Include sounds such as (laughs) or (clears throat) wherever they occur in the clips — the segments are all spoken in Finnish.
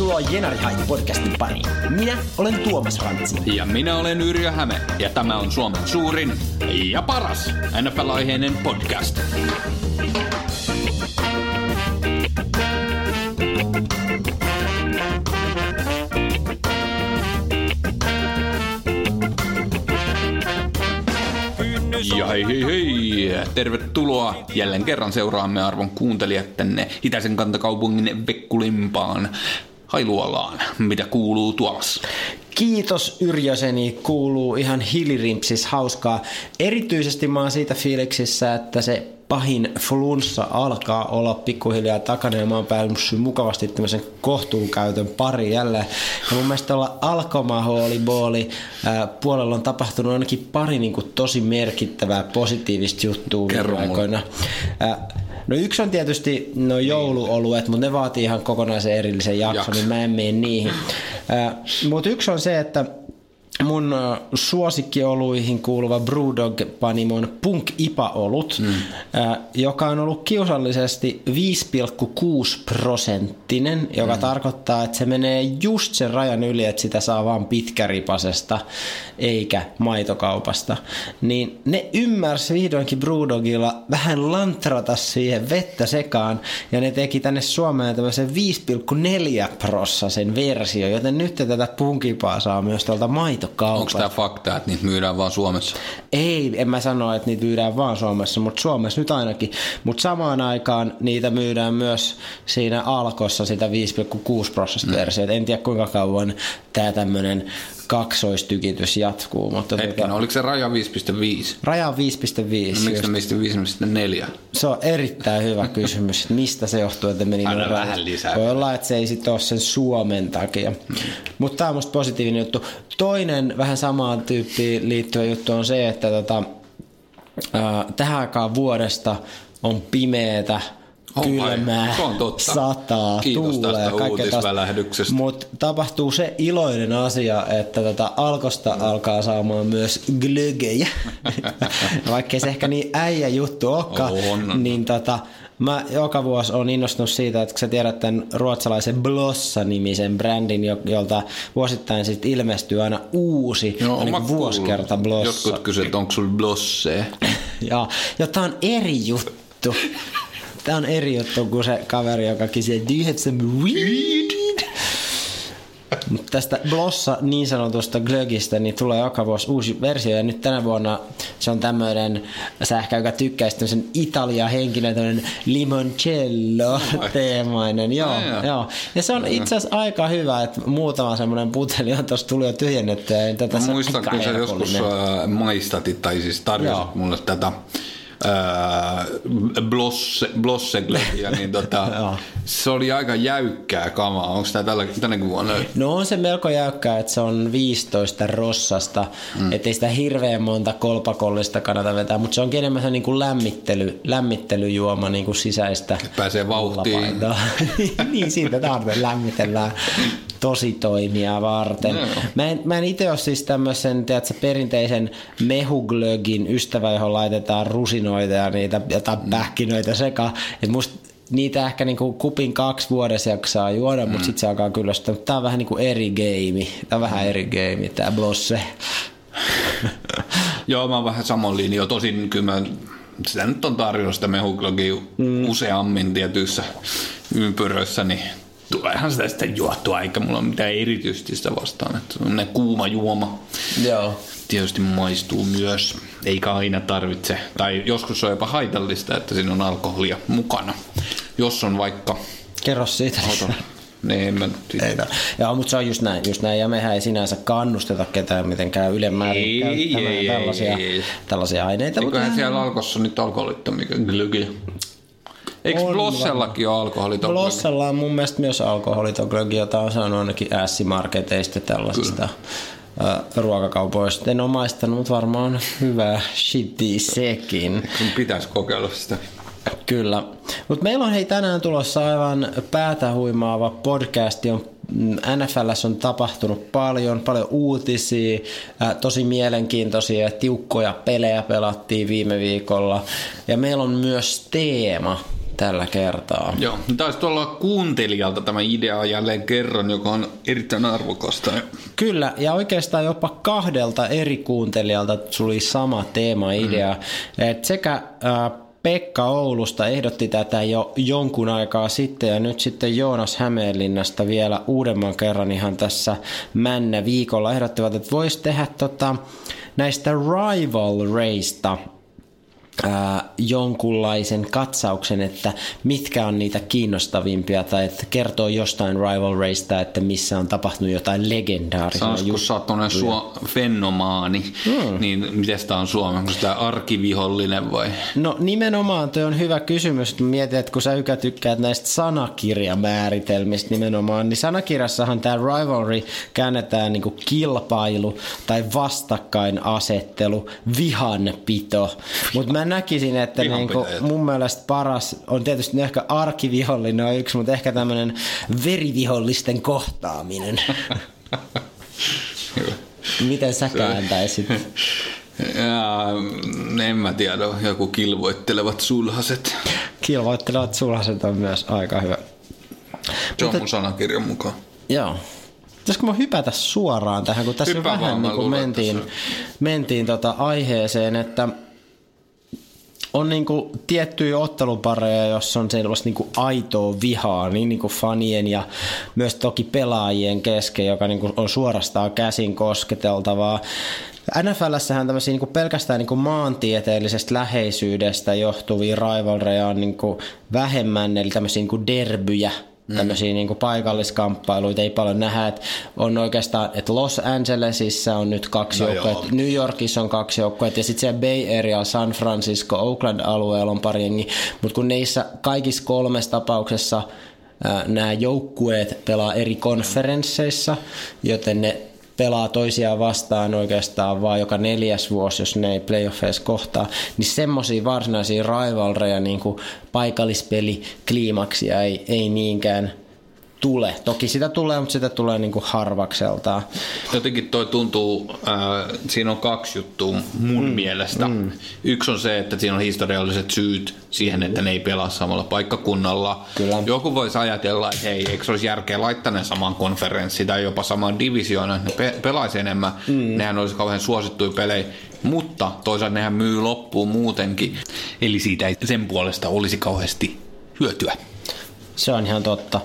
Tervetuloa Jenari Hait podcastin pariin. Minä olen Tuomas Rantsi. Ja minä olen Yrjö Häme, ja tämä on Suomen suurin ja paras NFL-aiheinen podcast. Ja hei hei hei! Tervetuloa jälleen kerran seuraamme arvon kuuntelijat tänne itäisen kantakaupungin Vekkulimpaan Hailuolaan. Mitä kuuluu tuossa? Kiitos Yrjöseni, kuuluu ihan hilirimpsis hauskaa. Erityisesti mä oon siitä fiiliksissä, että se pahin flunssa alkaa olla pikkuhiljaa takana ja mä oon päässyt mukavasti tämmöisen kohtuukäytön pari jälleen. Ja mun mielestä tuolla alkomahoolibooli puolella on tapahtunut ainakin pari niin kuin, tosi merkittävää positiivista juttua Kerro viime aikoina. No yksi on tietysti no jouluoluet, mutta ne vaatii ihan kokonaisen erillisen jakson, Jaks. niin mä en mene niihin. Mutta yksi on se, että mun suosikkioluihin kuuluva Brewdog Panimon Punk Ipa-olut, mm. joka on ollut kiusallisesti 5,6 prosenttinen, joka mm. tarkoittaa, että se menee just sen rajan yli, että sitä saa vaan pitkäripasesta eikä maitokaupasta. Niin ne ymmärsi vihdoinkin Brewdogilla vähän lantrata siihen vettä sekaan, ja ne teki tänne Suomeen tämmöisen 5,4 prossasen versio, joten nyt tätä punkipaa saa myös tuolta maito kaupasta. Onko tämä fakta, että niitä myydään vaan Suomessa? Ei, en mä sano, että niitä myydään vaan Suomessa, mutta Suomessa nyt ainakin. Mutta samaan aikaan niitä myydään myös siinä alkossa sitä 5,6 prosenttia mm. En tiedä kuinka kauan tämä tämmöinen kaksoistykitys jatkuu. Mutta Hetken, tuota, oliko se raja 5,5? Raja on 5,5. No, miksi se 5,4? Se on erittäin hyvä (laughs) kysymys, että mistä se johtuu, että meni Aina vähän lisää. Voi olla, että se ei sitten ole sen Suomen takia. Hmm. Mutta tämä on musta positiivinen juttu. Toinen vähän samaan tyyppiin liittyvä juttu on se, että tota, äh, tähän aikaan vuodesta on pimeätä, Oh, kylmää, se on totta. sataa, Kiitos tuulee. tästä Mutta tapahtuu se iloinen asia, että tota Alkosta mm. alkaa saamaan myös glögejä. (laughs) Vaikkei se ehkä niin äijä juttu olekaan, on. niin tota, mä joka vuosi on innostunut siitä, että sä tiedät tämän ruotsalaisen Blossa-nimisen brändin, jolta vuosittain sit ilmestyy aina uusi Joo, niin vuosikerta Blossa. Jotkut kysyvät, onko sulla Blossee? (laughs) Joo, jotta on eri juttu. (laughs) Tämä on eri juttu kuin se kaveri, joka kysyy, do you have some weed? Mutta tästä Blossa niin sanotusta glögistä niin tulee joka vuosi uusi versio ja nyt tänä vuonna se on tämmöinen sähkö, joka tykkäisi tämmöisen Italia henkilön tämmöinen limoncello teemainen. Joo, ja, joo. ja se on itse asiassa aika hyvä, että muutama semmoinen puteli on tuossa tuli jo tyhjennetty. Ja tätä muistan, kun sä joskus maistatit tai siis tarjosit mulle tätä blosse, Blosseglögiä, niin (laughs) tota, se oli aika jäykkää kamaa. Onko tämä tällä, tänä vuonna? No on se melko jäykkää, että se on 15 rossasta, mm. ettei sitä hirveän monta kolpakollista kannata vetää, mutta se on enemmän niin kuin lämmittely, lämmittelyjuoma niin kuin sisäistä. Pääsee vauhtiin. (laughs) niin, siitä tarvitsee lämmitellään (laughs) tosi toimia varten. No. Mä en, mä en itse ole siis tämmöisen tiedätkö, perinteisen mehuglögin ystävä, johon laitetaan rusinoita ja niitä jotain mm. pähkinöitä sekaan. Et musta niitä ehkä niinku kupin kaksi vuodessa jaksaa juoda, mm. mutta sitten se alkaa kyllästyä. Tää on vähän niinku eri game. Tää on vähän eri game, tää blosse. (laughs) Joo, mä oon vähän samoin linjoilla. Tosin kyllä mä, sitä nyt on tarjonnut sitä mehuglogia mm. useammin tietyissä ympyröissä, niin tuleehan sitä sitten juottua, eikä mulla ole mitään erityisesti sitä vastaan. Että on kuuma juoma. Joo. Tietysti maistuu myös, eikä aina tarvitse, tai joskus on jopa haitallista, että siinä on alkoholia mukana. Jos on vaikka... Kerro siitä. Auto, niin, en mä ei, Joo, mutta se on just näin, just näin, ja mehän ei sinänsä kannusteta ketään mitenkään ylemmäärin ei, käyttämään ei, tällaisia, ei. tällaisia aineita. Eiköhän siellä alkossa nyt alkoholittomia glögiä? Eikö Blossellakin ole alkoholiton Blossella on mun mielestä myös alkoholiton glögi, jota on saanut ainakin S-marketeista tällaisista Kyllä. ruokakaupoista. En ole maistanut, mutta varmaan hyvää shittiä sekin. Sun pitäisi kokeilla sitä. Kyllä. Mutta meillä on hei tänään tulossa aivan päätä huimaava podcasti. On NFLs on tapahtunut paljon, paljon uutisia, tosi mielenkiintoisia ja tiukkoja pelejä pelattiin viime viikolla. Ja meillä on myös teema tällä kertaa. Joo, taisi olla kuuntelijalta tämä idea jälleen kerran, joka on erittäin arvokasta. Kyllä, ja oikeastaan jopa kahdelta eri kuuntelijalta tuli sama teema-idea. Mm. Et sekä äh, Pekka Oulusta ehdotti tätä jo jonkun aikaa sitten ja nyt sitten Joonas Hämeenlinnasta vielä uudemman kerran ihan tässä männä viikolla ehdottivat, että voisi tehdä tota, näistä rival raceista ää, jonkunlaisen katsauksen, että mitkä on niitä kiinnostavimpia tai että kertoo jostain rival raceista, että missä on tapahtunut jotain legendaarista. Saas, kun sä oot suo fenomaani, hmm. niin miten tämä on Suomen? Onko tämä arkivihollinen vai? No nimenomaan tuo on hyvä kysymys. Mietin, että kun sä ykä tykkäät näistä sanakirjamääritelmistä nimenomaan, niin sanakirjassahan tämä rivalry käännetään niin kuin kilpailu tai vastakkainasettelu, vihanpito. Mutta mä näkisin, että niin kuin mun mielestä paras on tietysti ehkä arkivihollinen on yksi, mutta ehkä tämmöinen verivihollisten kohtaaminen. (laughs) Miten sä kääntäisit? (laughs) Ja, en mä tiedä, joku kilvoittelevat sulhaset. Kilvoittelevat sulhaset on myös aika hyvä. Se on mun sanakirjan mukaan. Joo. Pitäisikö mä hypätä suoraan tähän, kun tässä Hyppä vähän niin kuin mentiin, mentiin tota aiheeseen, että on niinku tiettyjä ottelupareja, jossa on sellaista niinku aitoa vihaa niin niinku fanien ja myös toki pelaajien kesken, joka niinku on suorastaan käsin kosketeltavaa. NFLssähän tämmöisiä niinku pelkästään niinku maantieteellisestä läheisyydestä johtuvia rivalreja on niinku vähemmän, eli tämmöisiä niinku derbyjä – mm. tämmöisiä niin paikalliskamppailuita ei paljon nähdä, että on oikeastaan, että Los Angelesissa on nyt kaksi no joukkoa, New Yorkissa on kaksi joukkoa, ja sitten siellä Bay Area, San Francisco, Oakland-alueella on pari jengi, mutta kun niissä kaikissa kolmessa tapauksessa nämä joukkueet pelaa eri konferensseissa, joten ne pelaa toisiaan vastaan oikeastaan vaan joka neljäs vuosi, jos ne ei playoffeissa kohtaa, niin semmoisia varsinaisia rivalreja, niin kuin paikallispeli, kliimaksia ei, ei niinkään tule. Toki sitä tulee, mutta sitä tulee niin kuin harvakseltaan. Jotenkin toi tuntuu, äh, siinä on kaksi juttua mun mm, mielestä. Mm. Yksi on se, että siinä on historialliset syyt siihen, että ne ei pelaa samalla paikkakunnalla. Kyllä. Joku voisi ajatella, että hei, eikö olisi järkeä laittaa ne saman konferenssi tai jopa saman divisioon, että ne pe- pelaisi enemmän. Mm. Nehän olisi kauhean suosittuja pelejä. Mutta toisaalta nehän myy loppuun muutenkin. Eli siitä ei sen puolesta olisi kauheasti hyötyä. Se on ihan totta.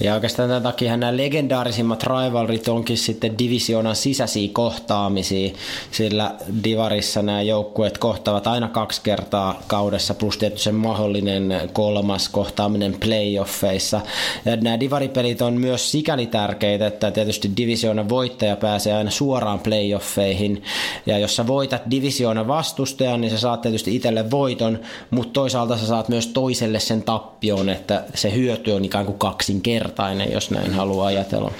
Ja oikeastaan tämän takia nämä legendaarisimmat rivalrit onkin sitten divisioonan sisäisiä kohtaamisia, sillä divarissa nämä joukkueet kohtaavat aina kaksi kertaa kaudessa, plus tietysti se mahdollinen kolmas kohtaaminen playoffeissa. Ja nämä divaripelit on myös sikäli tärkeitä, että tietysti divisioonan voittaja pääsee aina suoraan playoffeihin, ja jos sä voitat divisioonan vastustajan, niin sä saat tietysti itselle voiton, mutta toisaalta sä saat myös toiselle sen tappion, että se hyöty on ikään kuin kaksinkertainen vertainen, jos näin haluaa ajatella.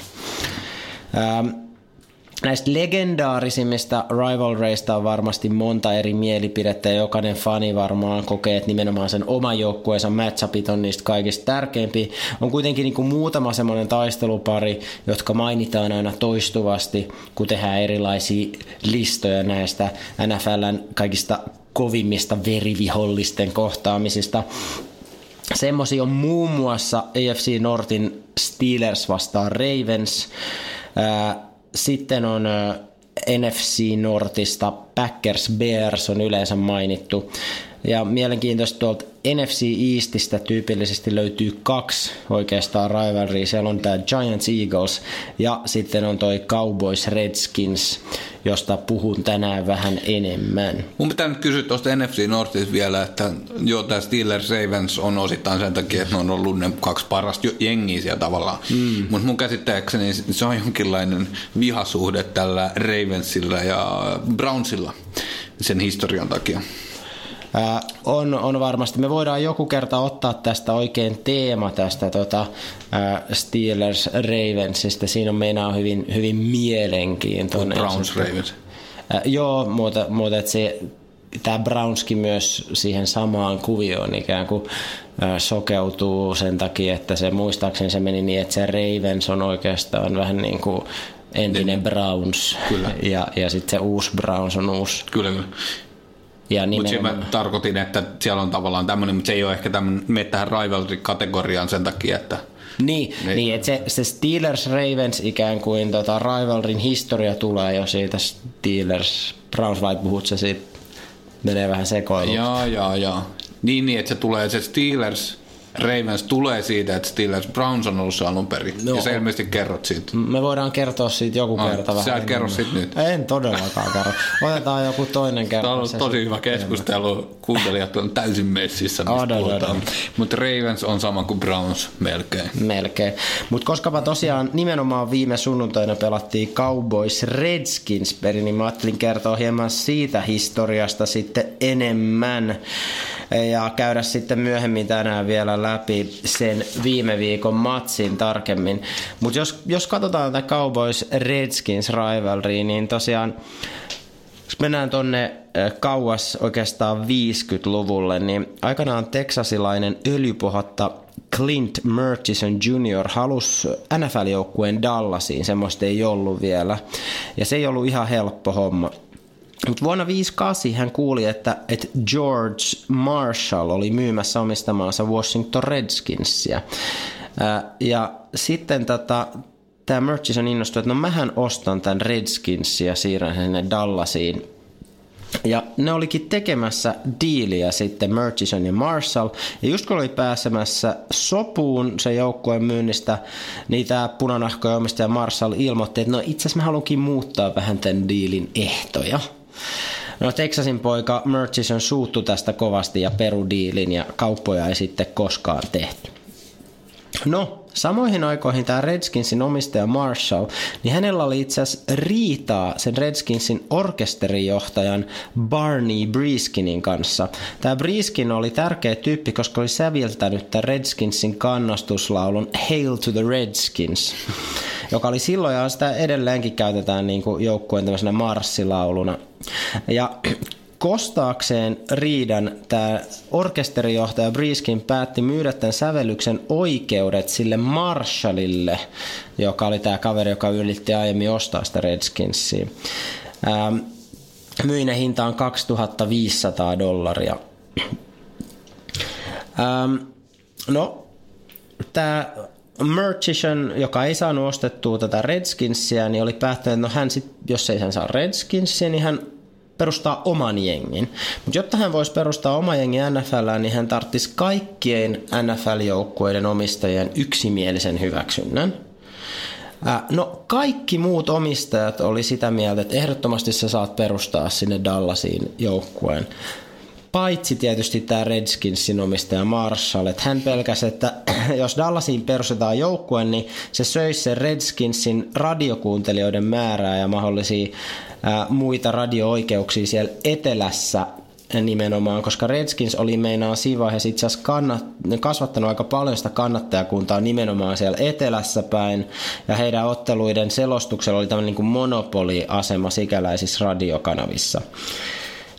Ähm, näistä legendaarisimmista rivalreista on varmasti monta eri mielipidettä ja jokainen fani varmaan kokee, että nimenomaan sen oma joukkueensa matchupit on niistä kaikista tärkeimpiä. On kuitenkin niin kuin muutama semmoinen taistelupari, jotka mainitaan aina toistuvasti, kun tehdään erilaisia listoja näistä NFLn kaikista kovimmista verivihollisten kohtaamisista. Semmoisia on muun muassa AFC Nortin Steelers vastaan Ravens. Sitten on NFC Nortista Packers Bears on yleensä mainittu. Ja mielenkiintoista tuolta NFC Eastistä tyypillisesti löytyy kaksi oikeastaan rivalry. Siellä on tämä Giants Eagles ja sitten on toi Cowboys Redskins, josta puhun tänään vähän enemmän. Mun pitää nyt kysyä tuosta NFC Northista vielä, että joo, tämä Steelers Ravens on osittain sen takia, että ne on ollut ne kaksi parasta jengiä siellä tavallaan. Mm. Mutta mun käsittääkseni se on jonkinlainen vihasuhde tällä Ravensilla ja Brownsilla sen historian takia. On, on varmasti. Me voidaan joku kerta ottaa tästä oikein teema tästä tota, Steelers Ravensista. Siinä on meinaa hyvin, hyvin mielenkiintoinen. Browns Ravens. Joo, mutta, mutta että se, tämä Brownskin myös siihen samaan kuvioon ikään kuin sokeutuu sen takia, että se muistaakseni se meni niin, että se Ravens on oikeastaan vähän niin kuin entinen Browns kyllä. ja, ja sitten se uusi Browns on uusi. Kyllä, kyllä. Ja mutta mä tarkoitin, että siellä on tavallaan tämmöinen, mutta se ei ole ehkä tämmöinen, mene tähän rivalry-kategoriaan sen takia, että niin, niin. niin että se, se Steelers Ravens ikään kuin tota, rivalrin historia tulee jo siitä Steelers Browns vai puhut se siitä menee vähän sekoiluksi. Joo, joo, joo. Niin, niin, että se tulee se Steelers Ravens tulee siitä, että Steelers Browns on ollut se alun perin. No. Ja sä ilmeisesti kerrot siitä. Me voidaan kertoa siitä joku no, kerta vähän. Sä kerro siitä nyt. En todellakaan kerro. Otetaan joku toinen kerta. Tämä on ollut tosi hyvä keskustelu. Kuuntelijat on täysin messissä, mistä Mutta Ravens on sama kuin Browns melkein. Melkein. Mutta koskapa tosiaan nimenomaan viime sunnuntaina pelattiin Cowboys Redskins peri, niin mä ajattelin kertoa hieman siitä historiasta sitten enemmän ja käydä sitten myöhemmin tänään vielä läpi sen viime viikon matsin tarkemmin. Mutta jos, jos katsotaan tätä Cowboys Redskins rivalry, niin tosiaan jos mennään tonne kauas oikeastaan 50-luvulle, niin aikanaan teksasilainen öljypohatta Clint Murchison Jr. halusi NFL-joukkueen Dallasiin, semmoista ei ollut vielä. Ja se ei ollut ihan helppo homma. Mutta vuonna 58 hän kuuli, että, että George Marshall oli myymässä omistamaansa Washington Redskinsia. Ja sitten tota, tämä Murchison innostui, että no mähän ostan tämän Redskinsia ja siirrän sinne Dallasiin. Ja ne olikin tekemässä diiliä sitten Murchison ja Marshall. Ja just kun oli pääsemässä sopuun se joukkueen myynnistä, niin tämä punanahkoja omistaja Marshall ilmoitti, että no itse asiassa mä haluankin muuttaa vähän tämän diilin ehtoja. No Texasin poika Murchison suuttu tästä kovasti ja perudiilin ja kauppoja ei sitten koskaan tehty. No, samoihin aikoihin tämä Redskinsin omistaja Marshall, niin hänellä oli itse asiassa riitaa sen Redskinsin orkesterijohtajan Barney Briskinin kanssa. Tämä Briskin oli tärkeä tyyppi, koska oli säviltänyt tämän Redskinsin kannastuslaulun Hail to the Redskins, joka oli silloin ja sitä edelleenkin käytetään niin kuin joukkueen tämmöisenä marssilauluna. Ja Kostaakseen riidan tämä orkesterijohtaja Briskin päätti myydä tämän sävellyksen oikeudet sille Marshallille, joka oli tämä kaveri, joka ylitti aiemmin ostaa sitä Redskinsia. Ähm, myinen hinta on 2500 dollaria. Ähm, no, tämä Murchison, joka ei saanut ostettua tätä Redskinsia, niin oli päättänyt, että no hän sit, jos ei hän saa Redskinsia, niin hän perustaa oman jengin. Mutta jotta hän voisi perustaa oma jengi NFL, niin hän tarvitsisi kaikkien NFL-joukkueiden omistajien yksimielisen hyväksynnän. No kaikki muut omistajat oli sitä mieltä, että ehdottomasti sä saat perustaa sinne Dallasiin joukkueen. Paitsi tietysti tämä Redskinsin omistaja Marshall, että hän pelkäsi, että (clears throat) jos Dallasiin perustetaan joukkue, niin se söisi sen Redskinsin radiokuuntelijoiden määrää ja mahdollisia ää, muita radio-oikeuksia siellä etelässä nimenomaan, koska Redskins oli meinaa siinä vaiheessa itse asiassa kannat, kasvattanut aika paljon sitä kannattajakuntaa nimenomaan siellä etelässä päin, ja heidän otteluiden selostuksella oli tämmöinen niin monopoliasema sikäläisissä radiokanavissa.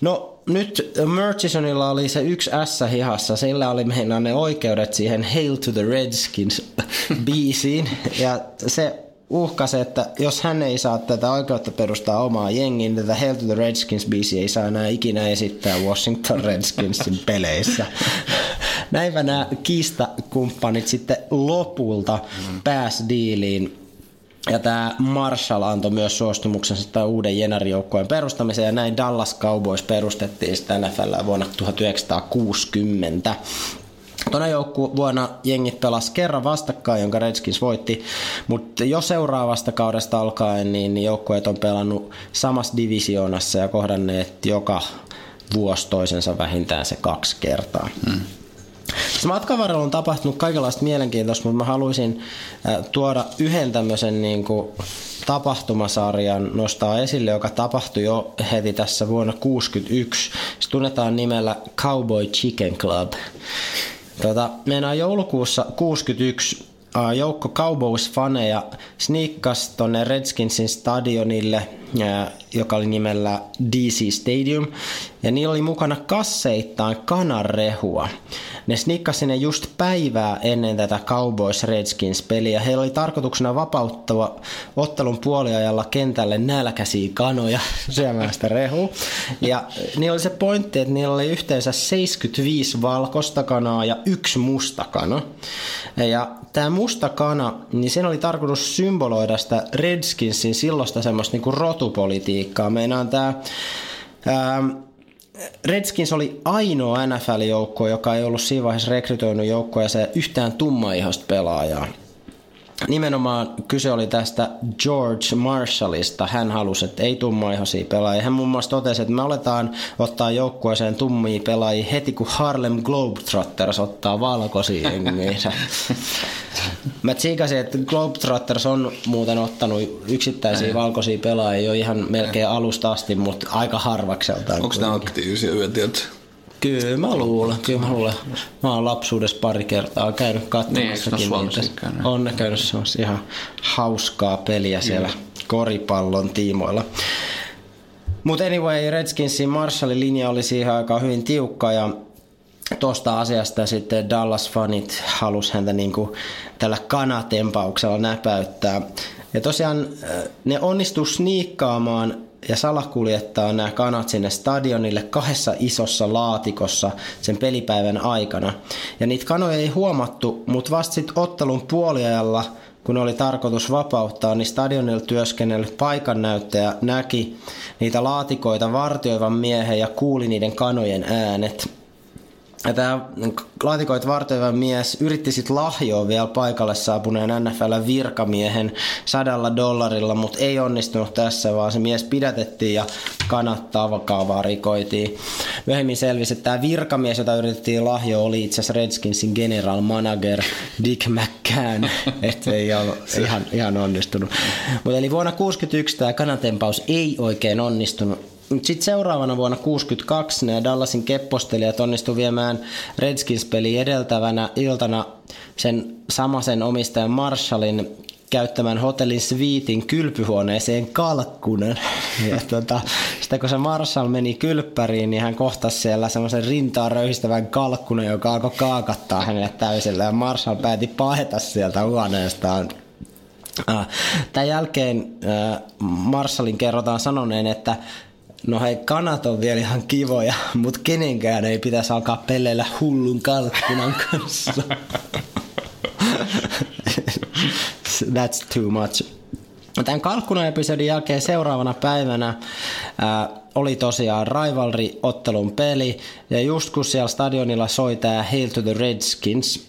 No nyt Murchisonilla oli se yksi S hihassa, sillä oli meinaa ne oikeudet siihen Hail to the Redskins (laughs) biisiin, ja se uhkasi, että jos hän ei saa tätä oikeutta perustaa omaa jengiin, tätä Hell to the Redskins biisi ei saa enää ikinä esittää Washington Redskinsin (laughs) peleissä. Näinpä nämä kiistakumppanit sitten lopulta mm. pääsi diiliin ja tämä Marshall antoi myös suostumuksensa tämän uuden jenarijoukkueen perustamiseen ja näin Dallas Cowboys perustettiin sitten NFL vuonna 1960. Tuona vuonna jengit pelas kerran vastakkain, jonka Redskins voitti, mutta jo seuraavasta kaudesta alkaen niin joukkueet on pelannut samassa divisioonassa ja kohdanneet joka vuosi toisensa vähintään se kaksi kertaa. Hmm. Matkan varrella on tapahtunut kaikenlaista mielenkiintoista, mutta mä haluaisin tuoda yhden tämmöisen niin kuin tapahtumasarjan nostaa esille, joka tapahtui jo heti tässä vuonna 1961. Se tunnetaan nimellä Cowboy Chicken Club. Tota, meinaa joulukuussa 61 joukko Cowboys-faneja sniikkas tonne Redskinsin stadionille joka oli nimellä DC Stadium. Ja niillä oli mukana kasseittain kanarehua. Ne snikkasi sinne just päivää ennen tätä Cowboys Redskins-peliä. Heillä oli tarkoituksena vapauttaa ottelun puoliajalla kentälle nälkäisiä kanoja (laughs) syömään sitä rehua. Ja niillä oli se pointti, että niillä oli yhteensä 75 valkoista kanaa ja yksi musta kana. Ja tämä musta kana, niin sen oli tarkoitus symboloida sitä Redskinsin silloista semmoista niinku rotupolitiikkaa. Meinaan tämä Redskins oli ainoa NFL-joukko, joka ei ollut siinä vaiheessa rekrytoinut joukkoja yhtään tummaihosta pelaajaa. Nimenomaan kyse oli tästä George Marshallista. Hän halusi, että ei tummaihoisia pelaajia. Hän muun muassa totesi, että me aletaan ottaa joukkueeseen tummia pelaajia heti, kun Harlem Globetrotters ottaa valkoisia jengiinsä. (laughs) Mä tsiikasin, että Globetrotters on muuten ottanut yksittäisiä valkoisia pelaajia jo ihan melkein alusta asti, mutta aika harvakseltaan. Onko ne aktiivisia yötiet? Kyllä mä luulen, kyllä mä luulen. Mä oon lapsuudessa pari kertaa käynyt katsomassakin niin, niitä. On ne käynyt semmoista ihan hauskaa peliä siellä mm. koripallon tiimoilla. Mutta anyway, Redskinsin Marshallin linja oli siihen aikaan hyvin tiukka ja tuosta asiasta sitten Dallas-fanit halus häntä niinku tällä kanatempauksella näpäyttää. Ja tosiaan ne onnistu sniikkaamaan ja salakuljettaa nämä kanat sinne stadionille kahdessa isossa laatikossa sen pelipäivän aikana. Ja niitä kanoja ei huomattu, mutta vasta sitten ottelun puoliajalla, kun oli tarkoitus vapauttaa, niin stadionilla työskennellyt paikannäyttäjä näki niitä laatikoita vartioivan miehen ja kuuli niiden kanojen äänet. Ja tämä laatikoit vartoiva mies yritti sitten lahjoa vielä paikalle saapuneen NFL virkamiehen sadalla dollarilla, mutta ei onnistunut tässä, vaan se mies pidätettiin ja kannattaa vakaa varikoitiin. Myöhemmin selvisi, että tämä virkamies, jota yritettiin lahjoa, oli itse asiassa Redskinsin general manager Dick McCann, (laughs) että ei ole ihan, ihan onnistunut. Mutta eli vuonna 1961 tämä kanatempaus ei oikein onnistunut sitten seuraavana vuonna 62 nämä Dallasin keppostelijat onnistu viemään Redskins-peli edeltävänä iltana sen samaisen omistajan Marshallin käyttämään hotellin sviitin kylpyhuoneeseen kalkkunen. (laughs) Ja tota, sitten kun se Marshall meni kylppäriin, niin hän kohtasi siellä semmoisen rintaa röyhistävän kalkkunen, joka alkoi kaakattaa hänelle täysillä. Ja Marshall päätti paeta sieltä huoneestaan Tämän jälkeen Marshallin kerrotaan sanoneen, että No hei, kanat on vielä ihan kivoja, mutta kenenkään ei pitäisi alkaa pelleillä hullun kalkkunan kanssa. (laughs) That's too much. Tämän kalkkuna-episodin jälkeen seuraavana päivänä ää, oli tosiaan rivalry-ottelun peli, ja just kun siellä stadionilla soi tämä Hail to the Redskins,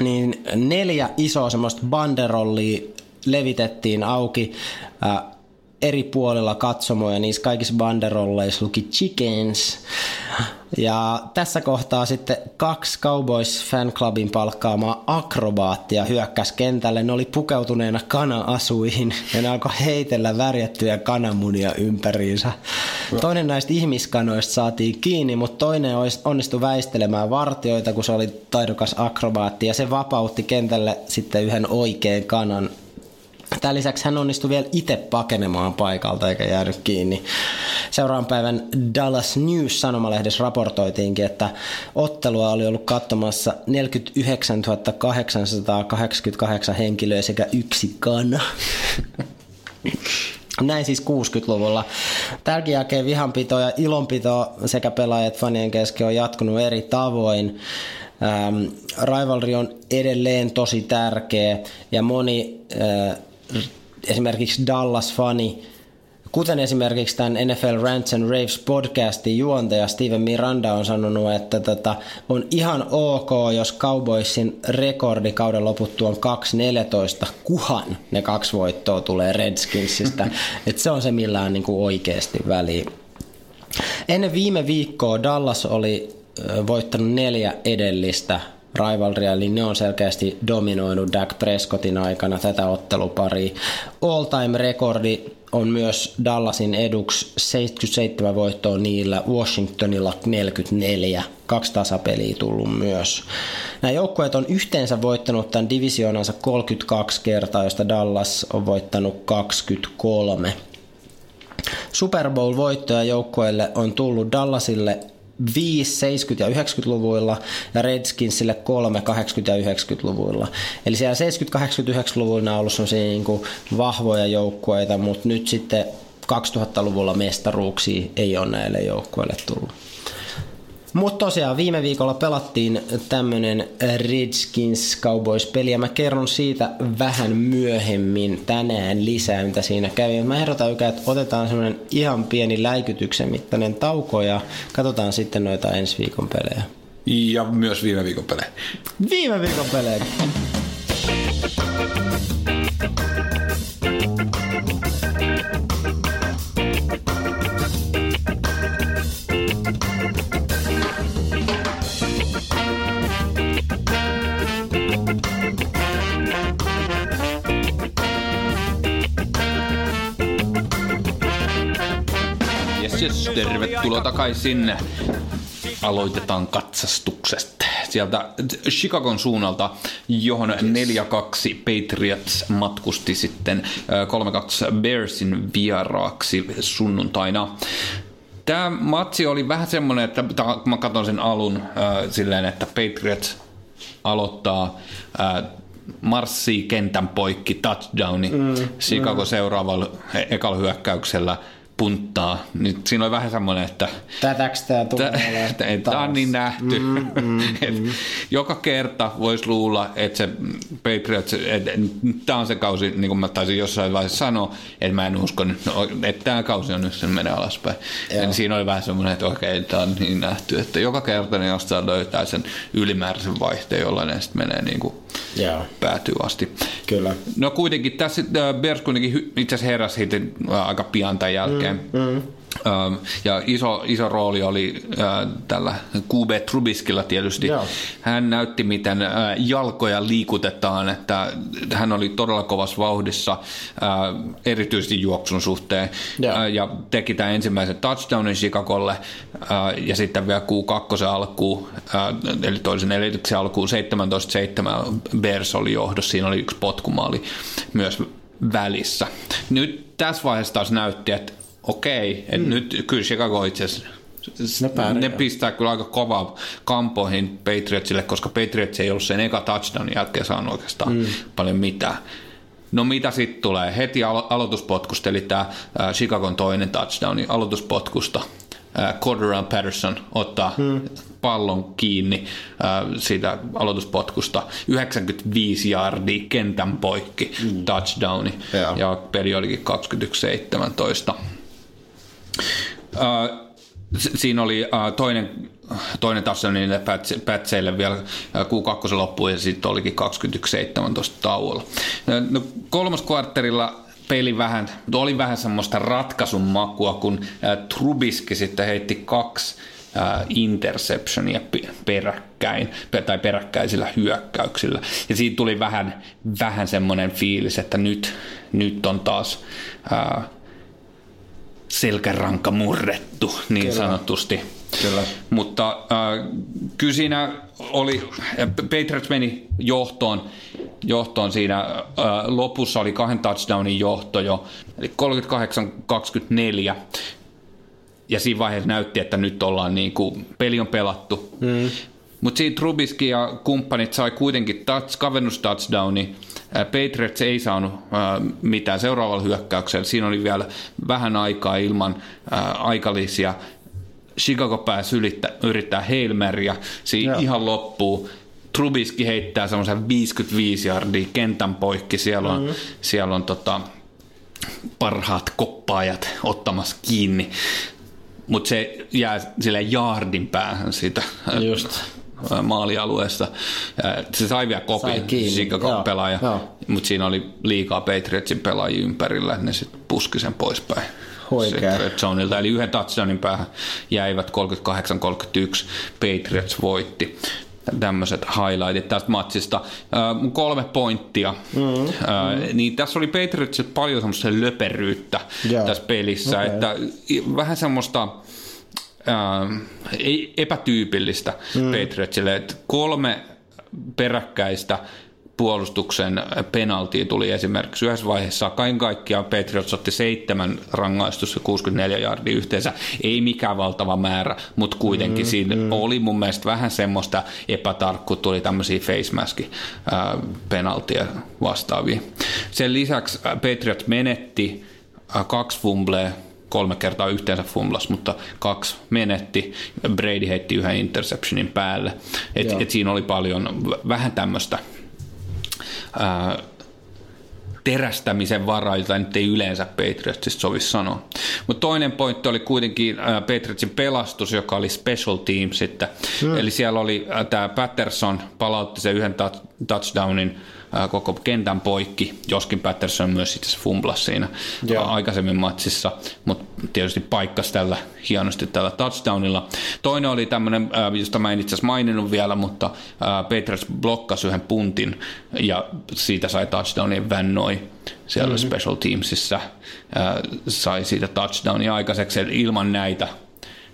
niin neljä isoa semmoista banderollia levitettiin auki ää, eri puolilla katsomoja, niissä kaikissa banderolleissa luki Chickens. Ja tässä kohtaa sitten kaksi Cowboys fanclubin palkkaamaa akrobaattia hyökkäs kentälle. Ne oli pukeutuneena kana-asuihin ja ne alkoi heitellä värjättyjä kananmunia ympäriinsä. Toinen näistä ihmiskanoista saatiin kiinni, mutta toinen onnistui väistelemään vartioita, kun se oli taidokas akrobaatti ja se vapautti kentälle sitten yhden oikean kanan Tämän lisäksi hän onnistui vielä itse pakenemaan paikalta eikä jäänyt kiinni. Seuraavan päivän Dallas News sanomalehdessä raportoitiinkin, että ottelua oli ollut katsomassa 49 888 henkilöä sekä yksi kana. (laughs) Näin siis 60-luvulla. Tälläkin jälkeen vihanpito ja ilonpito sekä pelaajat fanien kesken on jatkunut eri tavoin. Ähm, rivalry on edelleen tosi tärkeä ja moni äh, esimerkiksi Dallas-fani, kuten esimerkiksi tämän NFL Rants and Raves podcastin juontaja Steven Miranda on sanonut, että tota, on ihan ok, jos Cowboysin rekordi kauden loputtua on 2-14, kuhan ne kaksi voittoa tulee Redskinsistä. (laughs) että se on se, millään niin kuin oikeasti väliä. Ennen viime viikkoa Dallas oli voittanut neljä edellistä rivalria, eli ne on selkeästi dominoinut Dak Prescottin aikana tätä otteluparia. All-time rekordi on myös Dallasin eduksi 77 voittoa niillä, Washingtonilla 44, kaksi tasapeliä tullut myös. Nämä joukkueet on yhteensä voittanut tämän divisioonansa 32 kertaa, josta Dallas on voittanut 23. Super Bowl-voittoja joukkueelle on tullut Dallasille 5 70- ja 90-luvuilla ja Redskinsille 3 80- ja 90-luvuilla. Eli siellä 70-, 80-, 90-luvuilla on ollut niin kuin vahvoja joukkueita, mutta nyt sitten 2000-luvulla mestaruuksia ei ole näille joukkueille tullut. Mutta tosiaan viime viikolla pelattiin tämmönen Redskins Cowboys-peli ja mä kerron siitä vähän myöhemmin tänään lisää, mitä siinä kävi. Mä ehdotan että otetaan semmonen ihan pieni läikytyksen mittainen tauko ja katsotaan sitten noita ensi viikon pelejä. Ja myös viime viikon pelejä. Viime viikon pelejä. Tervetuloa takaisin. Aloitetaan katsastuksesta. Sieltä Chicagon suunnalta, johon 4-2 Patriots matkusti sitten 3-2 Bearsin vieraaksi sunnuntaina. Tämä matsi oli vähän semmoinen, että mä katson sen alun äh, silleen, että Patriots aloittaa äh, marssii kentän poikki, touchdowni, mm, Chicago mm. seuraavalla e- ekalla hyökkäyksellä – punttaa. Nyt siinä oli vähän semmoinen, että... Tätäks tää tulee (laughs) Tämä on niin nähty. Mm, mm, (laughs) mm. joka kerta voisi luulla, että se Patriots, että tämä on se kausi, niin kuin mä taisin jossain vaiheessa sanoa, että mä en usko, että tämä kausi on nyt sen menee alaspäin. Ja siinä oli vähän semmoinen, että okei, tämä on niin nähty, että joka kerta ne jostain löytää sen ylimääräisen vaihteen, jolla ne sitten menee niin kuin yeah. päätyy asti. Kyllä. No kuitenkin tässä äh, Bears kuitenkin itse asiassa heräsi äh, aika pian tämän jälkeen. Mm, mm. Ähm, ja iso, iso rooli oli äh, tällä QB Trubiskilla tietysti. Joo. Hän näytti, miten äh, jalkoja liikutetaan, että hän oli todella kovassa vauhdissa, äh, erityisesti juoksun suhteen, ja teki tämän ensimmäisen touchdownin Chicagolle, ja sitten vielä Q2 alkuun, eli toisen elityksen alkuun 17-7 Bears oli johdossa, siinä oli yksi potkumaali myös välissä. Nyt tässä vaiheessa taas näytti, että okei, että mm. nyt kyllä Chicago itse ne, ne pistää kyllä aika kovaa kampoihin Patriotsille, koska Patriots ei ollut sen eka touchdownin jälkeen saanut oikeastaan mm. paljon mitään. No mitä sitten tulee? Heti alo- aloituspotkusta, eli tämä Chicagon toinen touchdowni aloituspotkusta. Cordero Patterson ottaa hmm. pallon kiinni äh, siitä aloituspotkusta. 95 yardia kentän poikki hmm. touchdowni. Ja. ja peli olikin 21-17. Uh, siinä oli uh, toinen, toinen taso niille pätseille vielä Q2 loppuun ja sitten olikin 21-17 tauolla. No, kolmas kvartterilla peli vähän, oli vähän semmoista ratkaisun makua, kun Trubiski sitten heitti kaksi interceptionia peräkkäin tai peräkkäisillä hyökkäyksillä. Ja siitä tuli vähän, vähän semmoinen fiilis, että nyt, nyt on taas uh, selkäranka murrettu niin kyllä. sanotusti. Kyllä. Mutta äh, kyllä siinä oli, Patriots meni johtoon, johtoon siinä äh, lopussa oli kahden touchdownin johto jo, eli 38-24. Ja siinä vaiheessa näytti, että nyt ollaan niin kuin, peli on pelattu. Mm. Mutta siitä Trubiski ja kumppanit sai kuitenkin touch, kavennus touchdowni. Patriots ei saanut mitään seuraavalla hyökkäyksellä. Siinä oli vielä vähän aikaa ilman aikalisia. Chicago pääsi yrittää, yrittää Heilmeria. Siinä ihan loppuu. Trubiski heittää semmoisen 55 yardia kentän poikki. Siellä on, mm-hmm. siellä on tota, parhaat koppaajat ottamassa kiinni. Mutta se jää sille jaardin päähän siitä Just maalialueesta. Se sai vielä kopin Chicago-pelaaja, mutta siinä oli liikaa Patriotsin pelaajia ympärillä, että ne sitten puski sen poispäin. Zoneilta. Eli yhden touchdownin päähän jäivät 38-31. Patriots voitti tämmöiset highlightit tästä matsista. Äh, kolme pointtia. Mm-hmm. Äh, niin tässä oli Patriotsilla paljon semmoista löperyyttä yeah. tässä pelissä, okay. että vähän semmoista äh, epätyypillistä mm. Patriotsille, että kolme peräkkäistä puolustuksen penalti tuli esimerkiksi yhdessä vaiheessa. Kaiken kaikkiaan Patriots otti seitsemän rangaistusta 64 jardia yhteensä. Ei mikään valtava määrä, mutta kuitenkin mm, siinä mm. oli mun mielestä vähän semmoista epätarkkuutta, tuli tämmöisiä face mask penaltia vastaavia. Sen lisäksi Patriots menetti kaksi fumblea kolme kertaa yhteensä fumlas, mutta kaksi menetti. Brady heitti yhden interceptionin päälle. Et, et siinä oli paljon vähän tämmöistä terästämisen varaa, jota nyt ei yleensä Patriotsista sovi sanoa. Mutta toinen pointti oli kuitenkin ää, Patriotsin pelastus, joka oli special team sitten. Mm. Eli siellä oli tämä Patterson palautti sen yhden touchdownin koko kentän poikki, joskin Patterson myös sitten fumblas siinä Joo. aikaisemmin matsissa, mutta tietysti paikkas tällä hienosti tällä touchdownilla. Toinen oli tämmöinen, josta mä en itse asiassa maininnut vielä, mutta Patriots blokkasi yhden puntin ja siitä sai touchdownin vännoi siellä mm-hmm. special teamsissa, sai siitä touchdownia aikaiseksi ilman näitä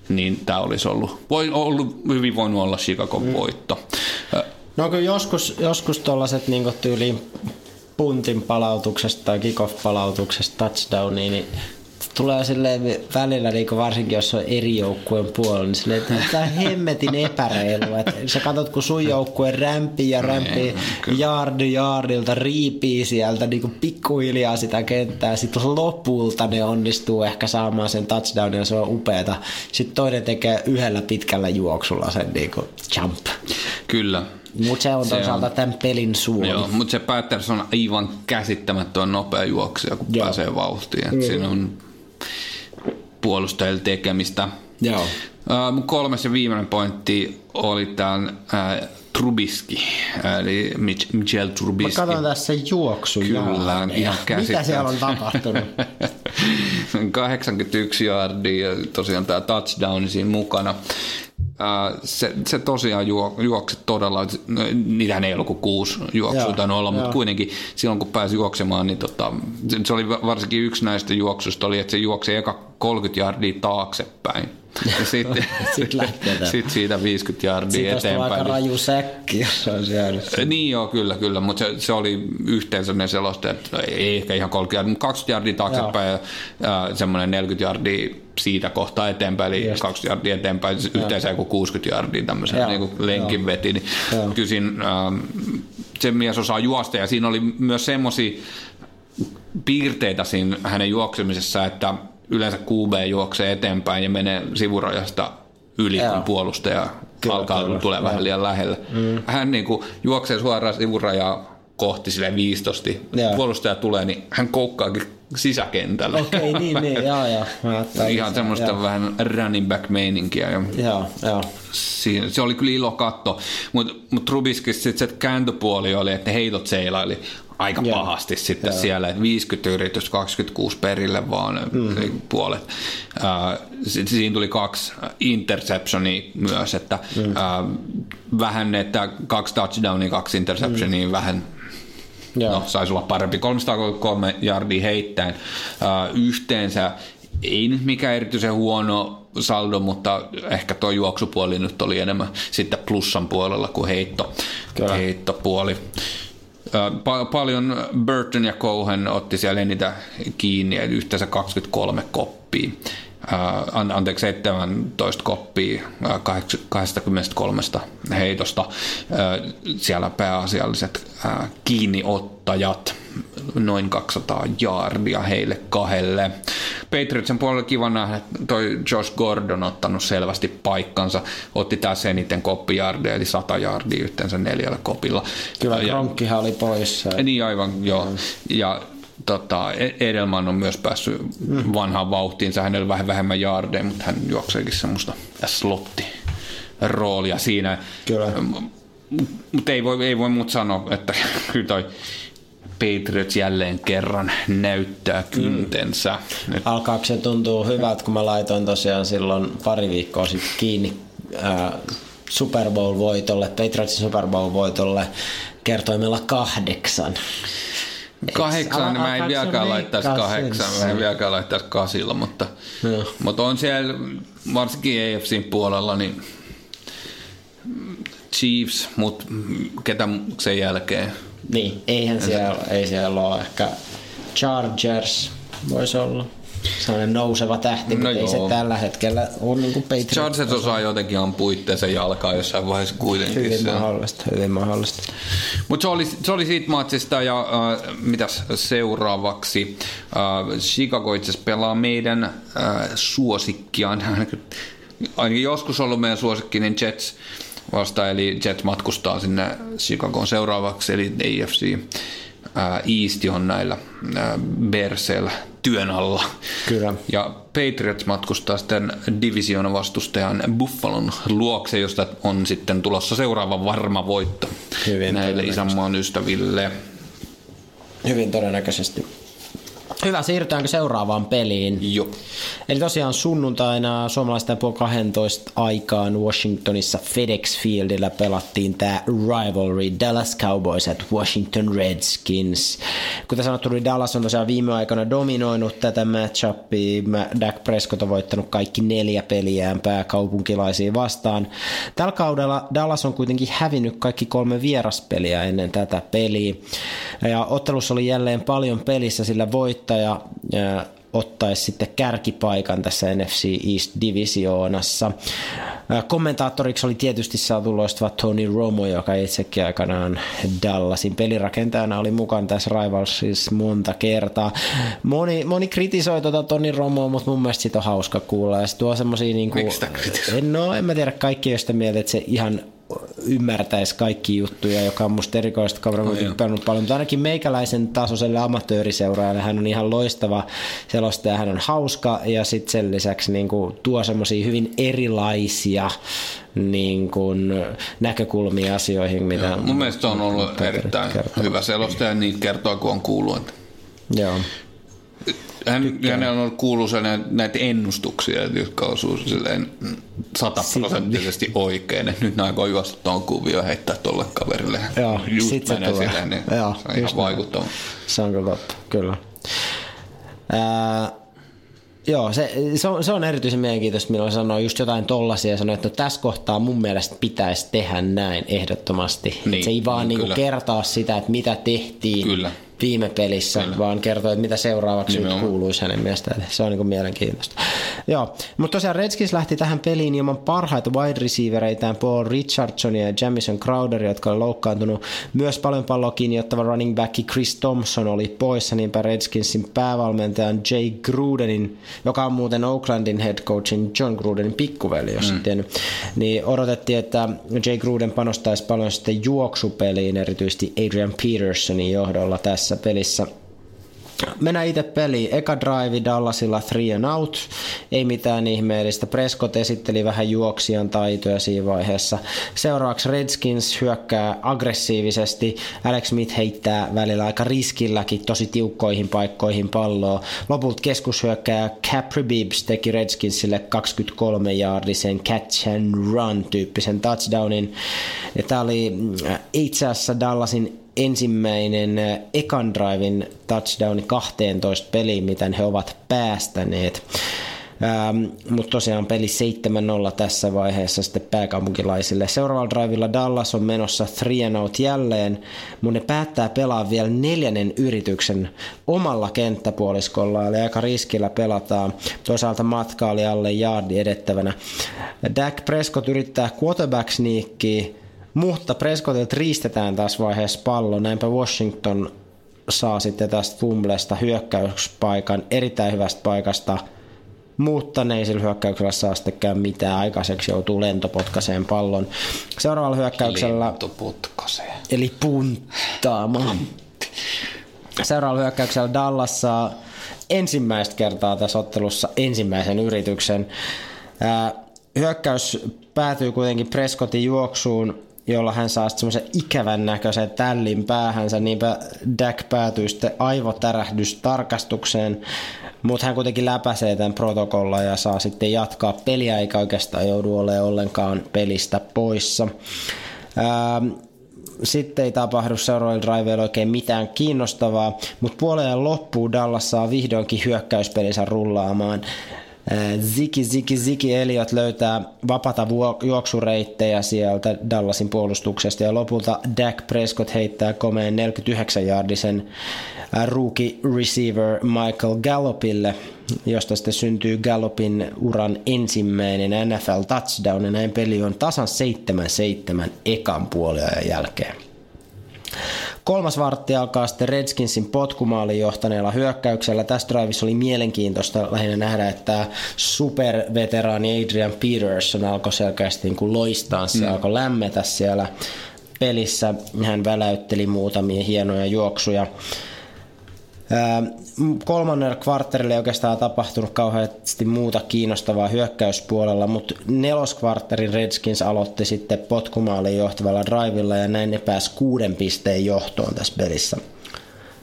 niin tämä olisi ollut, voi, ollut hyvin voinut olla Chicago mm. voitto. No kun joskus, joskus tuollaiset niin tyyliin puntin palautuksesta tai kickoff-palautuksesta touchdowniin, niin tulee silleen välillä, niin varsinkin jos on eri joukkueen puolella, niin silleen, että tämä (laughs) hemmetin epäreilu. Että sä katsot, kun sun joukkue rämpii ja rämpii jardi jardilta, riipii sieltä niin kuin pikkuhiljaa sitä kenttää. Sitten lopulta ne onnistuu ehkä saamaan sen touchdownin ja se on upeeta. Sitten toinen tekee yhdellä pitkällä juoksulla sen niin kuin jump. Kyllä. Mutta se on se toisaalta on, tämän pelin suoli. Joo, mutta se Patterson on aivan käsittämättömän nopea juoksija, kun Joo. pääsee vauhtiin. Mm. Siinä on puolustajille tekemistä. Joo. Uh, kolmas ja viimeinen pointti oli tämän uh, Trubiski, eli Michel Trubiski. Mä katson tässä juoksu. Kyllä, ihan Mitä siellä on tapahtunut? (laughs) 81 yardia ja tosiaan tämä touchdown siinä mukana se, se tosiaan juo, juoksi todella, niitähän ei ollut kuin kuusi juoksua tai olla, mutta kuitenkin silloin kun pääsi juoksemaan, niin tota, se oli varsinkin yksi näistä juoksusta oli, että se juoksi eka 30 jardia taaksepäin. Ja sitten sit (laughs) sit siitä 50 jardia Siitä eteenpäin. aika raju säkki, jos se olisi jäänyt. Niin joo, kyllä, kyllä, mutta se, se oli yhteensä ne selosteet, ei ehkä ihan 30 jardia, mutta 20 jardia taaksepäin joo. ja äh, semmoinen 40 jardia siitä kohtaa eteenpäin, eli Just. 20 jardia eteenpäin, yhteensä joku 60 jardia tämmöisen niin lenkin veti. Niin kyllä siinä, ähm, se mies osaa juosta ja siinä oli myös semmoisia piirteitä siinä hänen juoksemisessa, että yleensä QB juoksee eteenpäin ja menee sivurajasta yli, Joo. kun puolustaja kyllä, alkaa kyllä, tulee vähän liian lähellä. Mm. Hän niin kuin juoksee suoraan sivurajaa kohti sille viistosti. Joo. Puolustaja tulee, niin hän koukkaakin sisäkentällä. Okei, okay, niin, niin, (laughs) joo, joo. Ihan semmoista joo. vähän running back meininkiä. Ja joo, joo. Siinä, se oli kyllä ilo katto, mutta mut Trubiskissa sitten se kääntöpuoli oli, että ne heitot seilaili aika Joo. pahasti sitten Joo. siellä, että 50 yritys, 26 perille vaan mm. puolet. Äh, siinä tuli kaksi interceptionia myös, että mm. äh, vähän, että kaksi touchdownia, kaksi interceptionia, mm. vähän Joo. no saisi olla parempi, 333 jardia heittäin äh, yhteensä, ei nyt mikään erityisen huono saldo, mutta ehkä tuo juoksupuoli nyt oli enemmän sitten plussan puolella kuin heitto, heittopuoli. Pa- paljon Burton ja Cohen otti siellä niitä kiinni, yhteensä 23 koppia. Uh, anteeksi, 17 koppia uh, 23 heitosta. Uh, siellä pääasialliset kiinniottajat noin 200 jaardia heille kahdelle. Patriotsin puolella kiva nähdä, että toi Josh Gordon ottanut selvästi paikkansa, otti tässä eniten koppijardia, eli 100 jardia yhteensä neljällä kopilla. Kyllä Kronkkihan oli poissa. Niin aivan, joo. Ja tota, e- Edelman on myös päässyt mm. vanhaan vauhtiin, hänellä vähän vähemmän jaardeja, mutta hän juokseekin semmoista slotti roolia siinä. Kyllä. Mutta ei voi, ei voi muuta sanoa, että (laughs) kyllä toi Patriots jälleen kerran näyttää kyntensä. Mm. Alkaako se tuntua hyvältä, kun mä laitoin tosiaan silloin pari viikkoa sitten kiinni äh, Super Bowl-voitolle, Patriotsin Super Bowl-voitolle kertoimella kahdeksan. Kahdeksan, niin mä en vieläkään laittaisi kahdeksan, mä en vieläkään laittaisi kasilla, mutta, no. mutta on siellä varsinkin AFCin puolella, niin Chiefs, mutta ketä sen jälkeen? Niin, eihän siellä, ei siellä ole. Ehkä Chargers voisi olla sellainen nouseva tähti, no mutta ei se tällä hetkellä ole niin kuin Patriots. Chargers osaa jotenkin ampua itseensä jalkaa jossain vaiheessa kuitenkin. Hyvin mahdollista, hyvin mahdollista. Mutta se oli, se oli siitä matsista ja äh, mitäs seuraavaksi? Äh, Chicago itse pelaa meidän äh, suosikkiaan, (laughs) ainakin joskus ollut meidän suosikki, niin Jets vasta, eli Jets matkustaa sinne Chicagoon seuraavaksi, eli AFC East on näillä Berseillä työn alla. Kyllä. Ja Patriots matkustaa sitten divisioon vastustajan Buffalon luokse, josta on sitten tulossa seuraava varma voitto Hyvin näille isänmaan ystäville. Hyvin todennäköisesti. Hyvä, siirrytäänkö seuraavaan peliin? Joo. Eli tosiaan sunnuntaina suomalaisten puoli 12 aikaan Washingtonissa FedEx Fieldillä pelattiin tämä rivalry Dallas Cowboys at Washington Redskins. Kuten sanottu, niin Dallas on tosiaan viime aikoina dominoinut tätä matchupia. Dak Prescott on voittanut kaikki neljä peliään pääkaupunkilaisiin vastaan. Tällä kaudella Dallas on kuitenkin hävinnyt kaikki kolme vieraspeliä ennen tätä peliä. Ja ottelussa oli jälleen paljon pelissä, sillä voitto voittaja ottaisi sitten kärkipaikan tässä NFC East-divisioonassa. Kommentaattoriksi oli tietysti saatu loistava Tony Romo, joka itsekin aikanaan Dallasin pelirakentajana oli mukana tässä Rivalsissa monta kertaa. Moni, moni kritisoi tuota Tony Romoa, mutta mun mielestä sitä on hauska kuulla. Ja se tuo semmosia niinku... Miksi sitä kritisoi? No, en mä tiedä, kaikki sitä mieltä, että se ihan ymmärtäisi kaikki juttuja, joka on musta erikoista kaveri, on paljon, mutta ainakin meikäläisen tasoiselle amatööriseuraajalle hän on ihan loistava selostaja, hän on hauska ja sitten sen lisäksi niin kuin, tuo semmoisia hyvin erilaisia niin kuin, näkökulmia asioihin, mitä... Joo, mun mielestä on ollut erittäin kertoo. hyvä selostaja, niin kertoa kun on kuullut. Joo hän, hänellä on kuullut näitä ennustuksia, jotka osuu silleen sataprosenttisesti oikein, että nyt aikoo juosta tuon kuvioon heittää tuolle kaverille. Joo, just sit se tulee. Silleen, niin Joo, se on ihan vaikuttava. Se on kyllä totta, kyllä. Ää, Joo, se, se, on, se on erityisen mielenkiintoista, milloin sanoo just jotain tollasia ja sanoo, että no, tässä kohtaa mun mielestä pitäisi tehdä näin ehdottomasti. Niin, se ei vaan niin, niinku kertoa sitä, että mitä tehtiin, kyllä viime pelissä, Kyllä. vaan kertoi, että mitä seuraavaksi nyt kuuluisi hänen mielestään. Se on niin mielenkiintoista. Joo, mutta tosiaan Redskins lähti tähän peliin ilman parhaita wide receivereitään Paul Richardsonia ja Jamison Crowder, jotka oli loukkaantunut. Myös paljon palloa kiinni ottava running back Chris Thompson oli poissa, niinpä Redskinsin päävalmentajan Jay Grudenin, joka on muuten Oaklandin head coachin John Grudenin pikkuveli, jos mm. tiennyt, niin odotettiin, että Jay Gruden panostaisi paljon sitten juoksupeliin, erityisesti Adrian Petersonin johdolla tässä tässä pelissä. Mennään itse peliin. Eka drive Dallasilla three and out. Ei mitään ihmeellistä. Prescott esitteli vähän juoksijan taitoja siinä vaiheessa. Seuraavaksi Redskins hyökkää aggressiivisesti. Alex Smith heittää välillä aika riskilläkin tosi tiukkoihin paikkoihin palloa. Lopulta keskushyökkää Capri Bibbs teki Redskinsille 23 jaardisen catch and run tyyppisen touchdownin. Ja tämä oli äh, itse asiassa Dallasin ensimmäinen äh, ekan drivein touchdowni 12 peliin, miten he ovat päästäneet. Ähm, mutta tosiaan peli 7-0 tässä vaiheessa sitten pääkaupunkilaisille. Seuraavalla drivilla Dallas on menossa 3 out jälleen, mutta ne päättää pelaa vielä neljännen yrityksen omalla kenttäpuoliskolla, eli aika riskillä pelataan. Toisaalta matka oli alle jaardi edettävänä. Dak Prescott yrittää quarterback sneakia, mutta Prescottilta riistetään taas vaiheessa pallo, näinpä Washington saa sitten tästä fumblesta hyökkäyspaikan erittäin hyvästä paikasta, mutta ne ei sillä hyökkäyksellä saa sittenkään mitään aikaiseksi, joutuu lentopotkaseen pallon. Seuraavalla hyökkäyksellä... Lentopotkaseen. Eli punttaamaan. Seuraavalla hyökkäyksellä Dallas saa ensimmäistä kertaa tässä ottelussa ensimmäisen yrityksen. hyökkäys päätyy kuitenkin Prescottin juoksuun jolla hän saa semmoisen ikävän näköisen tällin päähänsä, niinpä Dak päätyy sitten aivotärähdystarkastukseen, mutta hän kuitenkin läpäisee tämän protokolla ja saa sitten jatkaa peliä, eikä oikeastaan joudu olemaan ollenkaan pelistä poissa. Ähm, sitten ei tapahdu seuraavilla driveilla oikein mitään kiinnostavaa, mutta puoleen loppuun Dallas saa vihdoinkin hyökkäyspelinsä rullaamaan. Ziki, Ziki, Ziki Eliot löytää vapata juoksureittejä sieltä Dallasin puolustuksesta ja lopulta Dak Prescott heittää komeen 49-jardisen rookie receiver Michael Gallopille, josta sitten syntyy Gallopin uran ensimmäinen NFL touchdown ja näin peli on tasan 7-7 ekan puoliajan jälkeen. Kolmas vartti alkaa sitten Redskinsin potkumaaliin johtaneella hyökkäyksellä. Tässä drivissa oli mielenkiintoista lähinnä nähdä, että superveteraani Adrian Peterson alkoi selkeästi niin kuin loistaa, se mm. alkoi lämmetä siellä pelissä. Hän väläytteli muutamia hienoja juoksuja. Kolmannella kvartterilla ei oikeastaan tapahtunut kauheasti muuta kiinnostavaa hyökkäyspuolella, mutta neloskvartterin Redskins aloitti sitten potkumaaliin johtavalla drivilla ja näin ne pääsi kuuden pisteen johtoon tässä pelissä.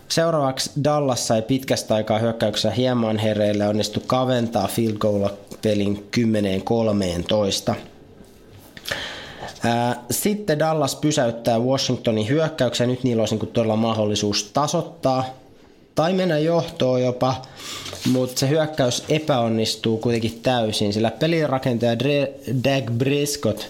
Seuraavaksi Dallas sai pitkästä aikaa hyökkäyksessä hieman hereille onnistu kaventaa field goal pelin 10-13. Sitten Dallas pysäyttää Washingtonin hyökkäyksen. Nyt niillä olisi niin todella mahdollisuus tasoittaa tai mennä johtoon jopa, mutta se hyökkäys epäonnistuu kuitenkin täysin, sillä pelirakentaja Dag Briscott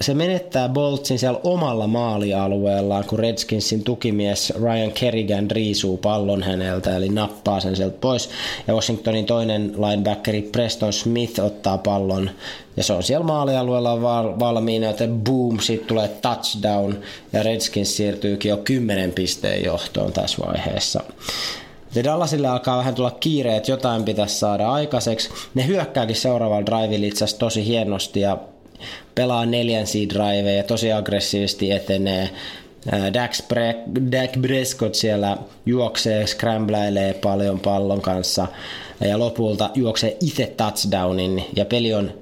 se menettää Boltsin siellä omalla maalialueellaan, kun Redskinsin tukimies Ryan Kerrigan riisuu pallon häneltä, eli nappaa sen sieltä pois. Ja Washingtonin toinen linebackeri Preston Smith ottaa pallon, ja se on siellä maalialueella val- valmiina, joten boom, siitä tulee touchdown, ja Redskins siirtyykin jo 10 pisteen johtoon tässä vaiheessa. Ja Dallasille alkaa vähän tulla kiire, että jotain pitäisi saada aikaiseksi. Ne hyökkääkin seuraavalla drivilla itse asiassa tosi hienosti ja pelaa neljän seed ja tosi aggressiivisesti etenee. Dax Bre- Dak Prescott siellä juoksee, scramblailee paljon pallon kanssa ja lopulta juoksee itse touchdownin ja peli on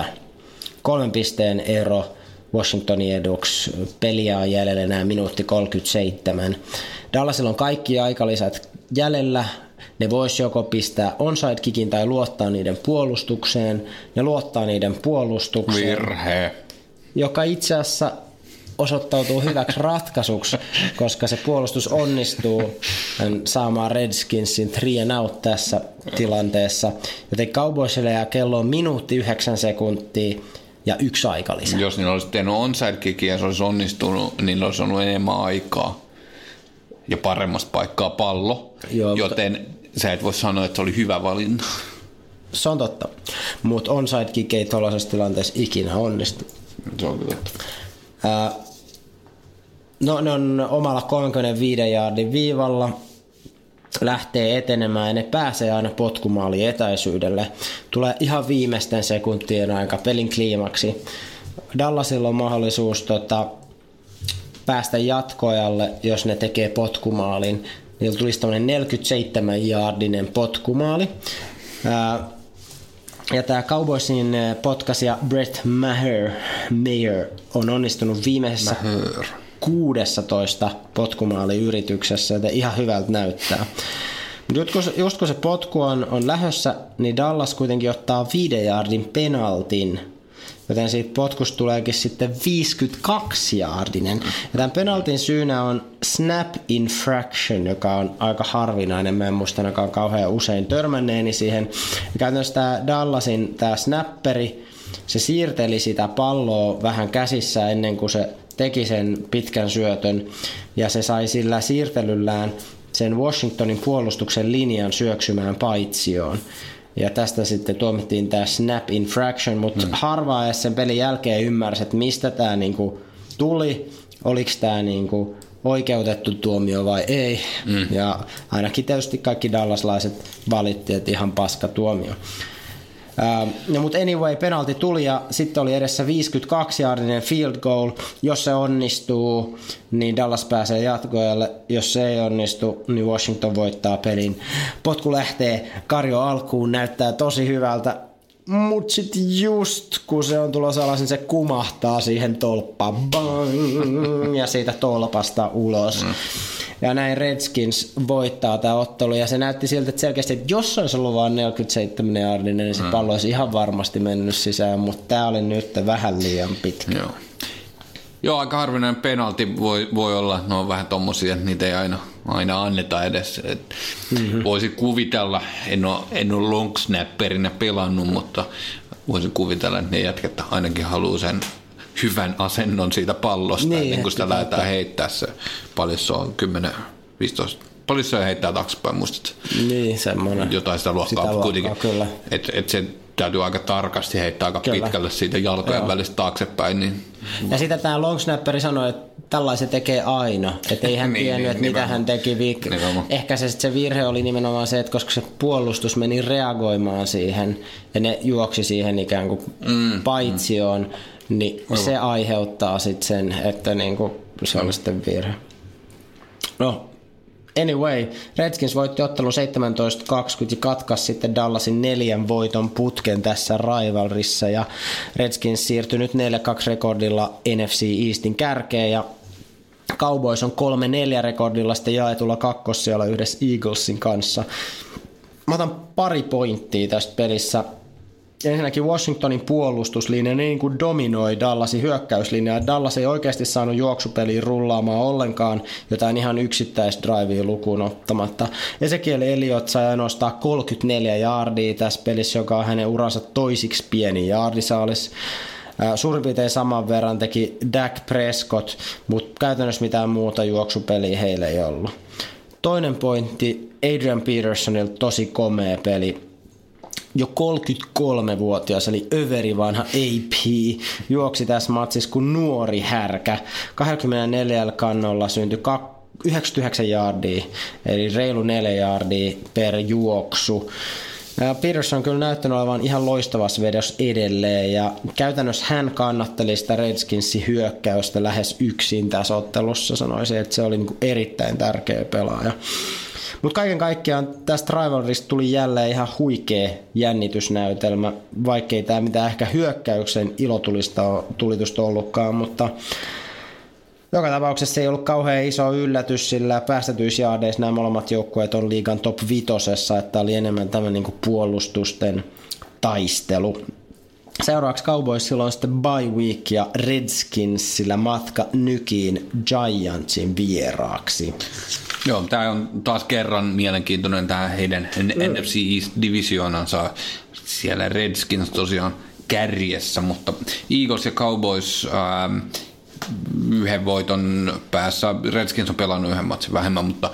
17-20. Kolmen pisteen ero Washingtonin eduksi. Peliä on jäljellä enää minuutti 37. Dallasilla on kaikki aikalisät jäljellä, ne vois joko pistää onside kickin tai luottaa niiden puolustukseen. Ne luottaa niiden puolustukseen. Virhe. Joka itse asiassa osoittautuu hyväksi ratkaisuksi, koska se puolustus onnistuu saamaan Redskinsin three and out tässä tilanteessa. Joten Cowboysille jää kello on minuutti yhdeksän sekuntia ja yksi aika lisää. Jos niillä olisi tehnyt onside kickin ja se olisi onnistunut, niin olisi ollut enemmän aikaa ja paremmasta paikkaa pallo. Joo, joten mutta sä et voi sanoa, että se oli hyvä valinta. Se on totta. Mutta onside kick ei tuollaisessa tilanteessa ikinä onnistu. Se on totta. Ää, no ne on omalla 35 jaardin viivalla, lähtee etenemään ja ne pääsee aina potkumaali etäisyydelle. Tulee ihan viimeisten sekuntien aika pelin kliimaksi. Dallasilla on mahdollisuus tota, päästä jatkoajalle, jos ne tekee potkumaalin. Niillä tulisi tämmöinen 47 jaardinen potkumaali. Ja tämä Cowboysin potkasia Brett Maher, Mayer on onnistunut viimeisessä Maher. 16 potkumaaliyrityksessä, joten ihan hyvältä näyttää. Just kun, just kun se potku on, on lähössä, niin Dallas kuitenkin ottaa viiden jaardin penaltin Joten siitä potkusta tuleekin sitten 52 jaardinen. Ja tämän penaltin syynä on snap infraction, joka on aika harvinainen. Mä en muista ainakaan kauhean usein törmänneeni siihen. Ja käytännössä tämä Dallasin tämä snapperi, se siirteli sitä palloa vähän käsissä ennen kuin se teki sen pitkän syötön. Ja se sai sillä siirtelyllään sen Washingtonin puolustuksen linjan syöksymään paitsioon. Ja tästä sitten tuomittiin tämä snap infraction, mutta mm. harvaa sen pelin jälkeen ymmärsi, että mistä tämä niinku tuli, oliko tämä niinku oikeutettu tuomio vai ei. Mm. Ja ainakin tietysti kaikki dallaslaiset valitti, että ihan paska tuomio. No, mutta anyway, penalti tuli ja sitten oli edessä 52-jaardinen field goal. Jos se onnistuu, niin Dallas pääsee jatkoajalle. Jos se ei onnistu, niin Washington voittaa pelin. Potku lähtee, Karjo alkuun näyttää tosi hyvältä. Mut sit just kun se on tulossa alas, niin se kumahtaa siihen tolppaan. Bang, ja siitä tolpasta ulos. Mm. Ja näin Redskins voittaa tämä ottelu. Ja se näytti siltä, että selkeästi, että jos se olisi ollut vain 47 jardinen, niin se pallo olisi ihan varmasti mennyt sisään. Mutta tämä oli nyt vähän liian pitkä. Joo. Joo, aika harvinainen penalti voi, voi olla. Ne on vähän tommosia, että niitä ei aina, aina anneta edes. Et mm-hmm. Voisi kuvitella, en ole, en ole long snapperinä pelannut, mutta voisin kuvitella, että ne jätkät ainakin haluaa sen hyvän asennon siitä pallosta, niin, niin kun sitä lähdetään heittää se. Paljon se on 10, 15 paljon se heittää taaksepäin, muistat? Niin, semmoinen. Jotain sitä luokkaa, sitä luokkaa kuitenkin. Kyllä. Et, et se täytyy aika tarkasti heittää aika Kyllä. pitkälle siitä jalkojen Joo. välistä taaksepäin. Niin... Ja sitten tämä longsnapperi sanoi, että tällaisen tekee aina. Että ei hän (laughs) niin, tiennyt, niin, että mitä hän teki viik- Ehkä se, se virhe oli nimenomaan se, että koska se puolustus meni reagoimaan siihen ja ne juoksi siihen ikään kuin mm, paitsioon, mm. niin Aivan. se aiheuttaa sitten sen, että niinku se oli sitten virhe. No, Anyway, Redskins voitti ottelun 17-20 ja katkas sitten Dallasin neljän voiton putken tässä rivalrissa ja Redskins siirtyi nyt 4-2 rekordilla NFC Eastin kärkeen ja Cowboys on 3-4 rekordilla sitten jaetulla kakkossijalla yhdessä Eaglesin kanssa. Mä otan pari pointtia tästä pelissä ensinnäkin Washingtonin puolustuslinja niin kuin dominoi Dallasin hyökkäyslinjaa. Dallas ei oikeasti saanut juoksupeliin rullaamaan ollenkaan jotain ihan yksittäisdrivea lukuun ottamatta. Ezekiel Elliott sai ainoastaan 34 jardia tässä pelissä, joka on hänen uransa toisiksi pieni jardisaalis. Suurin piirtein saman verran teki Dak Prescott, mutta käytännössä mitään muuta juoksupeliä heille ei ollut. Toinen pointti, Adrian Petersonilta tosi komea peli jo 33-vuotias, eli överi vanha AP, juoksi tässä matsissa kuin nuori härkä. 24 kannolla syntyi 99 jardia, eli reilu 4 jardia per juoksu. Peterson on kyllä näyttänyt olevan ihan loistavassa vedossa edelleen ja käytännössä hän kannatteli sitä Redskinsin hyökkäystä lähes yksin tässä ottelussa. Sanoisin, että se oli niin erittäin tärkeä pelaaja. Mutta kaiken kaikkiaan tästä Rivalrista tuli jälleen ihan huikea jännitysnäytelmä, vaikkei tämä mitään ehkä hyökkäyksen ilotulista tulitusta ollutkaan, mutta joka tapauksessa se ei ollut kauhean iso yllätys, sillä päästetyisjaadeissa nämä molemmat joukkueet on liigan top vitosessa, että oli enemmän tämän niin puolustusten taistelu. Seuraavaksi Cowboysilla on sitten bye week ja Redskinsillä matka Nykiin Giantsin vieraaksi. Joo, tämä on taas kerran mielenkiintoinen tämä heidän mm. NFC East-divisioonansa. Siellä Redskins tosiaan kärjessä, mutta Eagles ja Cowboys ähm, yhden voiton päässä. Redskins on pelannut yhden matsin vähemmän, mutta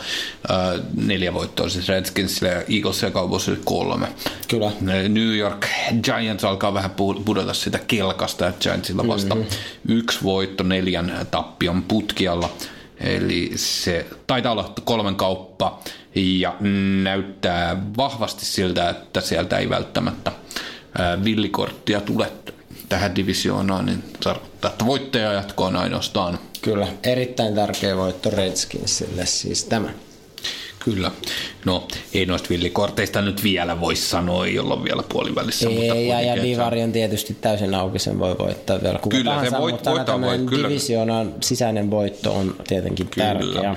äh, neljä voittoa siis Redskins ja Eagles ja Cowboys kolme. Kyllä. New York Giants alkaa vähän pudota sitä kelkasta, että Giantsilla vasta mm-hmm. yksi voitto neljän tappion putkialla. Eli se taitaa olla kolmen kauppa ja näyttää vahvasti siltä, että sieltä ei välttämättä villikorttia tule tähän divisioonaan, niin tarkoittaa, että voittaja jatkoon ainoastaan. Kyllä, erittäin tärkeä voitto Redskinsille siis tämä. Kyllä. No, ei noista villikorteista nyt vielä voi sanoa, ei olla vielä puolivälissä. Ei, mutta ja, ja Divari on tietysti täysin auki, sen voi voittaa vielä kuka kyllä, tahansa, se voit, mutta voittaa, voi, kyllä. divisioonan sisäinen voitto on tietenkin kyllä. tärkeä.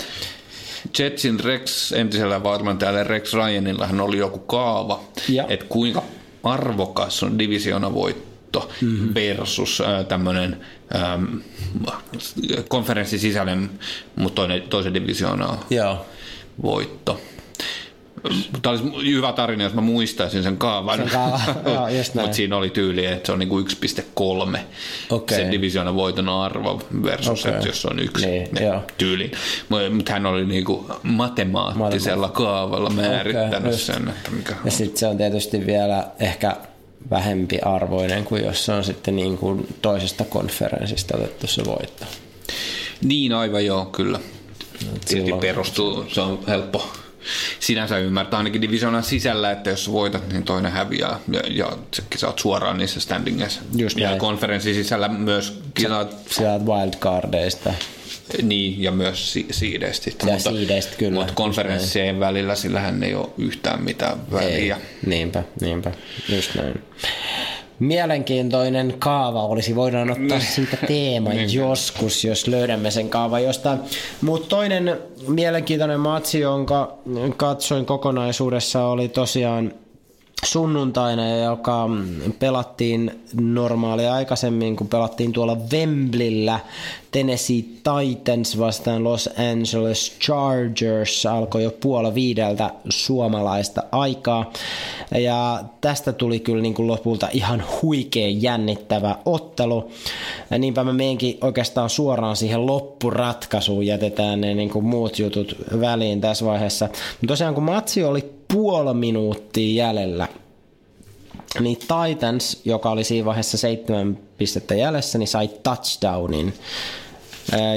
Jetsin Rex, entisellä valmentajalle Rex Ryanillahan oli joku kaava, että kuinka arvokas on divisiona voitto mm-hmm. versus äh, tämmöinen ähm, konferenssin sisäinen, mutta toinen, toisen divisioonaa. Joo voitto. Tämä olisi hyvä tarina, jos mä muistaisin sen kaavan. Sen kaava, (laughs) Mutta siinä oli tyyli, että se on niinku 1,3 okay. sen divisioonan voiton arvo versus, okay. että jos on yksi niin, tyyli. Mutta hän oli niinku matemaattisella kaavalla määrittänyt okay, sen. Että mikä ja sitten se on tietysti vielä ehkä vähempi arvoinen kuin jos se on sitten niin kuin toisesta konferenssista otettu se voitto. Niin aivan joo, kyllä. Silti perustuu, se on helppo sinänsä ymmärtää ainakin divisioonan sisällä, että jos voitat, niin toinen häviää ja, ja sä oot suoraan niissä standingeissa. Just ja näin. konferenssin sisällä myös kisaat... Sä oot wildcardeista. Niin, ja myös si- siideistä. Ja mutta, siideistä, kyllä. Mutta konferenssien välillä sillähän ei ole yhtään mitään väliä. Ei. Niinpä, niinpä. Just näin mielenkiintoinen kaava olisi. Voidaan ottaa niin. siitä teema niin. joskus, jos löydämme sen kaava jostain. Mutta toinen mielenkiintoinen matsi, jonka katsoin kokonaisuudessa, oli tosiaan sunnuntaina, joka pelattiin normaalia aikaisemmin, kun pelattiin tuolla Wemblillä Tennessee Titans vastaan Los Angeles Chargers alkoi jo puola viideltä suomalaista aikaa. Ja tästä tuli kyllä niin kuin lopulta ihan huikea jännittävä ottelu. Ja niinpä mä meenkin oikeastaan suoraan siihen loppuratkaisuun, jätetään ne niin kuin muut jutut väliin tässä vaiheessa. Mutta tosiaan kun matsi oli puoli minuuttia jäljellä, niin Titans, joka oli siinä vaiheessa seitsemän pistettä jäljessä, niin sai touchdownin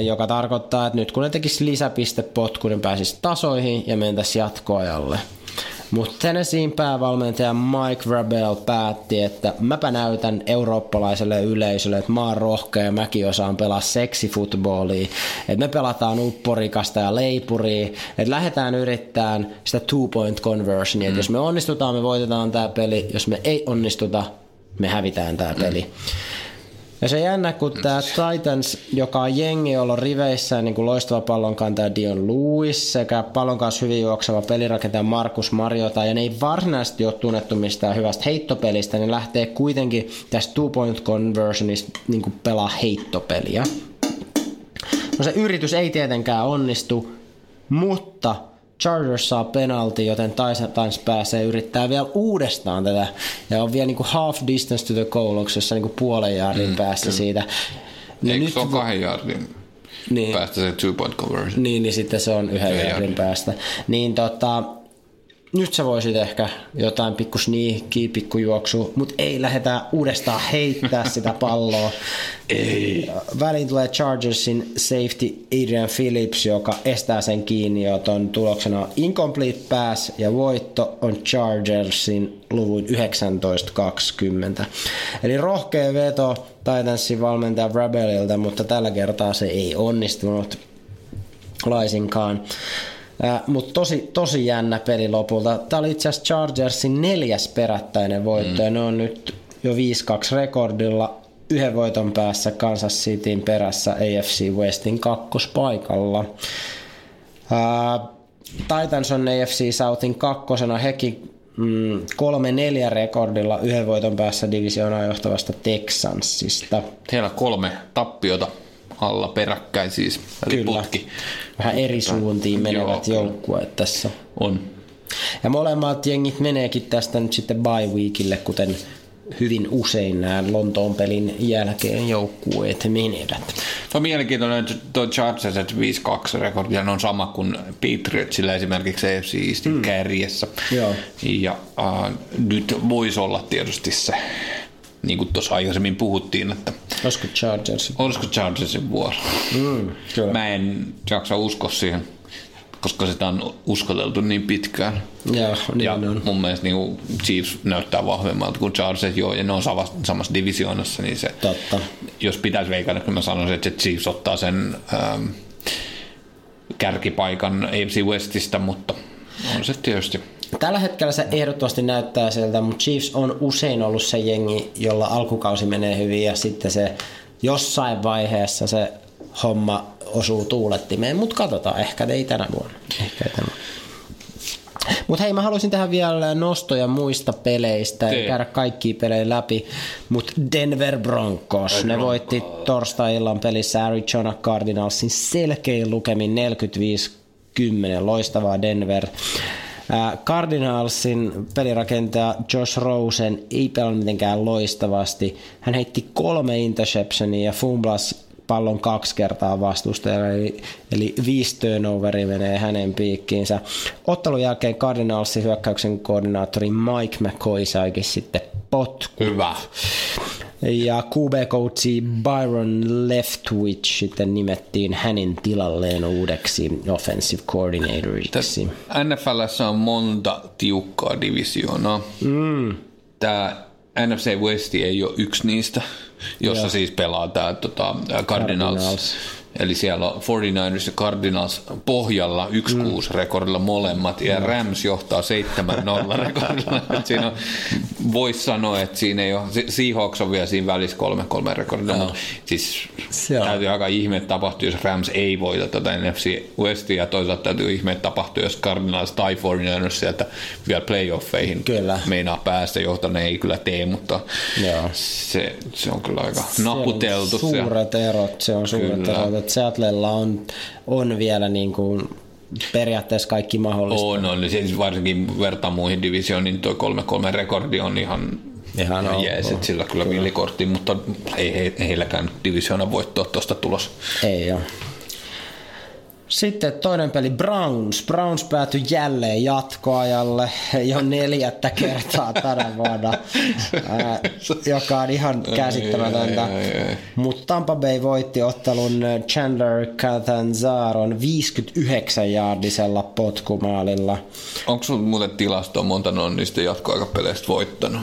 joka tarkoittaa, että nyt kun ne tekisi lisäpistepotku, niin pääsisi tasoihin ja mentäisi jatkoajalle. Mutta Tennesseein päävalmentaja Mike Rabel päätti, että mäpä näytän eurooppalaiselle yleisölle, että mä oon rohkea ja mäkin osaan pelaa seksifutbolia. Että me pelataan upporikasta ja leipuria. Että lähdetään yrittämään sitä two-point conversionia. Että mm. jos me onnistutaan, me voitetaan tämä peli. Jos me ei onnistuta, me hävitään tämä peli. Mm. Ja se jännä, kun tämä Titans, joka on jengi, jolla on riveissä niin kuin loistava pallonkantaja Dion Lewis sekä pallon kanssa hyvin juokseva pelirakentaja Markus Mariota, ja ne ei varsinaisesti ole tunnettu mistään hyvästä heittopelistä, niin lähtee kuitenkin tästä two-point conversionista niin kuin pelaa heittopeliä. No se yritys ei tietenkään onnistu, mutta Chargers saa penalti, joten Titans pääsee yrittää vielä uudestaan tätä. Ja on vielä niinku half distance to the goal, jossa niinku puolen jardin mm, päässä kyllä. siitä. Niin Eikö nyt se ole kahden jardin niin, päästä se two point conversion? Niin, niin sitten se on yhden jardin päästä. Niin tota, nyt sä voisit ehkä jotain pikku sniikkiä, pikku juoksu, mutta ei lähdetä uudestaan heittää (laughs) sitä palloa. ei. Väliin tulee Chargersin safety Adrian Phillips, joka estää sen kiinni, joten tuloksena on incomplete pass ja voitto on Chargersin luvun 19-20. Eli rohkea veto Titansin valmentaja Rebeliltä, mutta tällä kertaa se ei onnistunut laisinkaan. Äh, Mutta tosi, tosi jännä peli lopulta. Tämä oli itse asiassa Chargersin neljäs perättäinen voitto mm. ja ne on nyt jo 5-2 rekordilla yhden voiton päässä Kansas Cityn perässä AFC Westin kakkospaikalla. Äh, Titans on AFC Southin kakkosena, hekin mm, kolme neljä rekordilla yhden voiton päässä divisioonaa johtavasta Texansista. Heillä kolme tappiota alla peräkkäin siis, eli Kyllä. putki. Vähän eri suuntiin menevät joukkueet tässä. On. Ja molemmat jengit meneekin tästä nyt sitten bye weekille, kuten hyvin usein nämä Lontoon pelin jälkeen joukkueet menevät. Se on mielenkiintoinen, että tuo Chargers 5-2 rekordi on sama kuin Patriotsilla esimerkiksi AFC Eastin mm. kärjessä. Joo. Ja uh, nyt voisi olla tietysti se, niin kuin tuossa aikaisemmin puhuttiin, että Olisiko Chargers? Olisiko Chargersin vuoro? Mm, kyllä. Mä en jaksa uskoa siihen, koska sitä on uskoteltu niin pitkään. Ja, niin ja on. mun mielestä niin Chiefs näyttää vahvemmalta kuin Chargers, joo, ja ne on samassa, samassa divisioonassa, niin se, Totta. jos pitäisi veikata, niin mä sanoisin, että Chiefs ottaa sen ähm, kärkipaikan AFC Westistä, mutta on se tietysti Tällä hetkellä se ehdottomasti näyttää siltä, mutta Chiefs on usein ollut se jengi, jolla alkukausi menee hyvin ja sitten se jossain vaiheessa se homma osuu tuulettimeen, mutta katsotaan, ehkä ei tänä vuonna. Ehkä ei tänä Mutta hei, mä haluaisin tehdä vielä nostoja muista peleistä, ja käydä kaikki pelejä läpi. Mutta Denver Broncos, ne voitti torstai-illan pelissä Arizona Cardinalsin selkein lukemin 45-10, loistavaa Denver. Cardinalsin pelirakentaja Josh Rosen ei pelannut mitenkään loistavasti. Hän heitti kolme interceptionia ja fumblas pallon kaksi kertaa vastustajalle, eli, eli viisi turnoveria menee hänen piikkiinsä. Ottelun jälkeen Cardinalsin hyökkäyksen koordinaattori Mike McCoy saikin sitten potku. Hyvä. Ja QB-coachi Byron Leftwich sitten nimettiin hänen tilalleen uudeksi offensive coordinatoriksi. NFLssä on monta tiukkaa divisioonaa. Mm. Tämä NFC West ei ole yksi niistä, jossa Joo. siis pelaa tämä tota, Cardinals. Cardinals. Eli siellä on 49ers ja Cardinals pohjalla 1-6 mm. rekordilla molemmat, ja Rams johtaa 7-0 (laughs) rekordilla. siinä on, voisi sanoa, että siinä ei ole, Seahawks on vielä siinä välissä 3-3 rekordilla, mutta siis Siellä. täytyy aika ihme, että tapahtuu, jos Rams ei voita tätä NFC Westia, ja toisaalta täytyy ihme, että tapahtuu, jos Cardinals tai 49ers sieltä vielä playoffeihin kyllä. meinaa päästä, johta ne ei kyllä tee, mutta se, se on kyllä aika naputeltu. Suuret erot, se on suuret kyllä. erot, että Seattlella on, on vielä niin kuin periaatteessa kaikki mahdollista. On, on. Siis varsinkin verta muihin divisioniin tuo 3-3 rekordi on ihan Ihan on, jees, on. sillä kyllä, kyllä. villikortti, mutta ei he, heilläkään divisiona voittoa tuosta tulos. Ei ole. Sitten toinen peli Browns. Browns päätyi jälleen jatkoajalle jo neljättä kertaa tänä vuonna, (laughs) ää, joka on ihan käsittämätöntä. Mutta Tampa Bay voitti ottelun Chandler Catanzaron 59-jaardisella potkumaalilla. Onko sinulla muuten tilastoa monta on niistä jatkoaikapeleistä voittanut?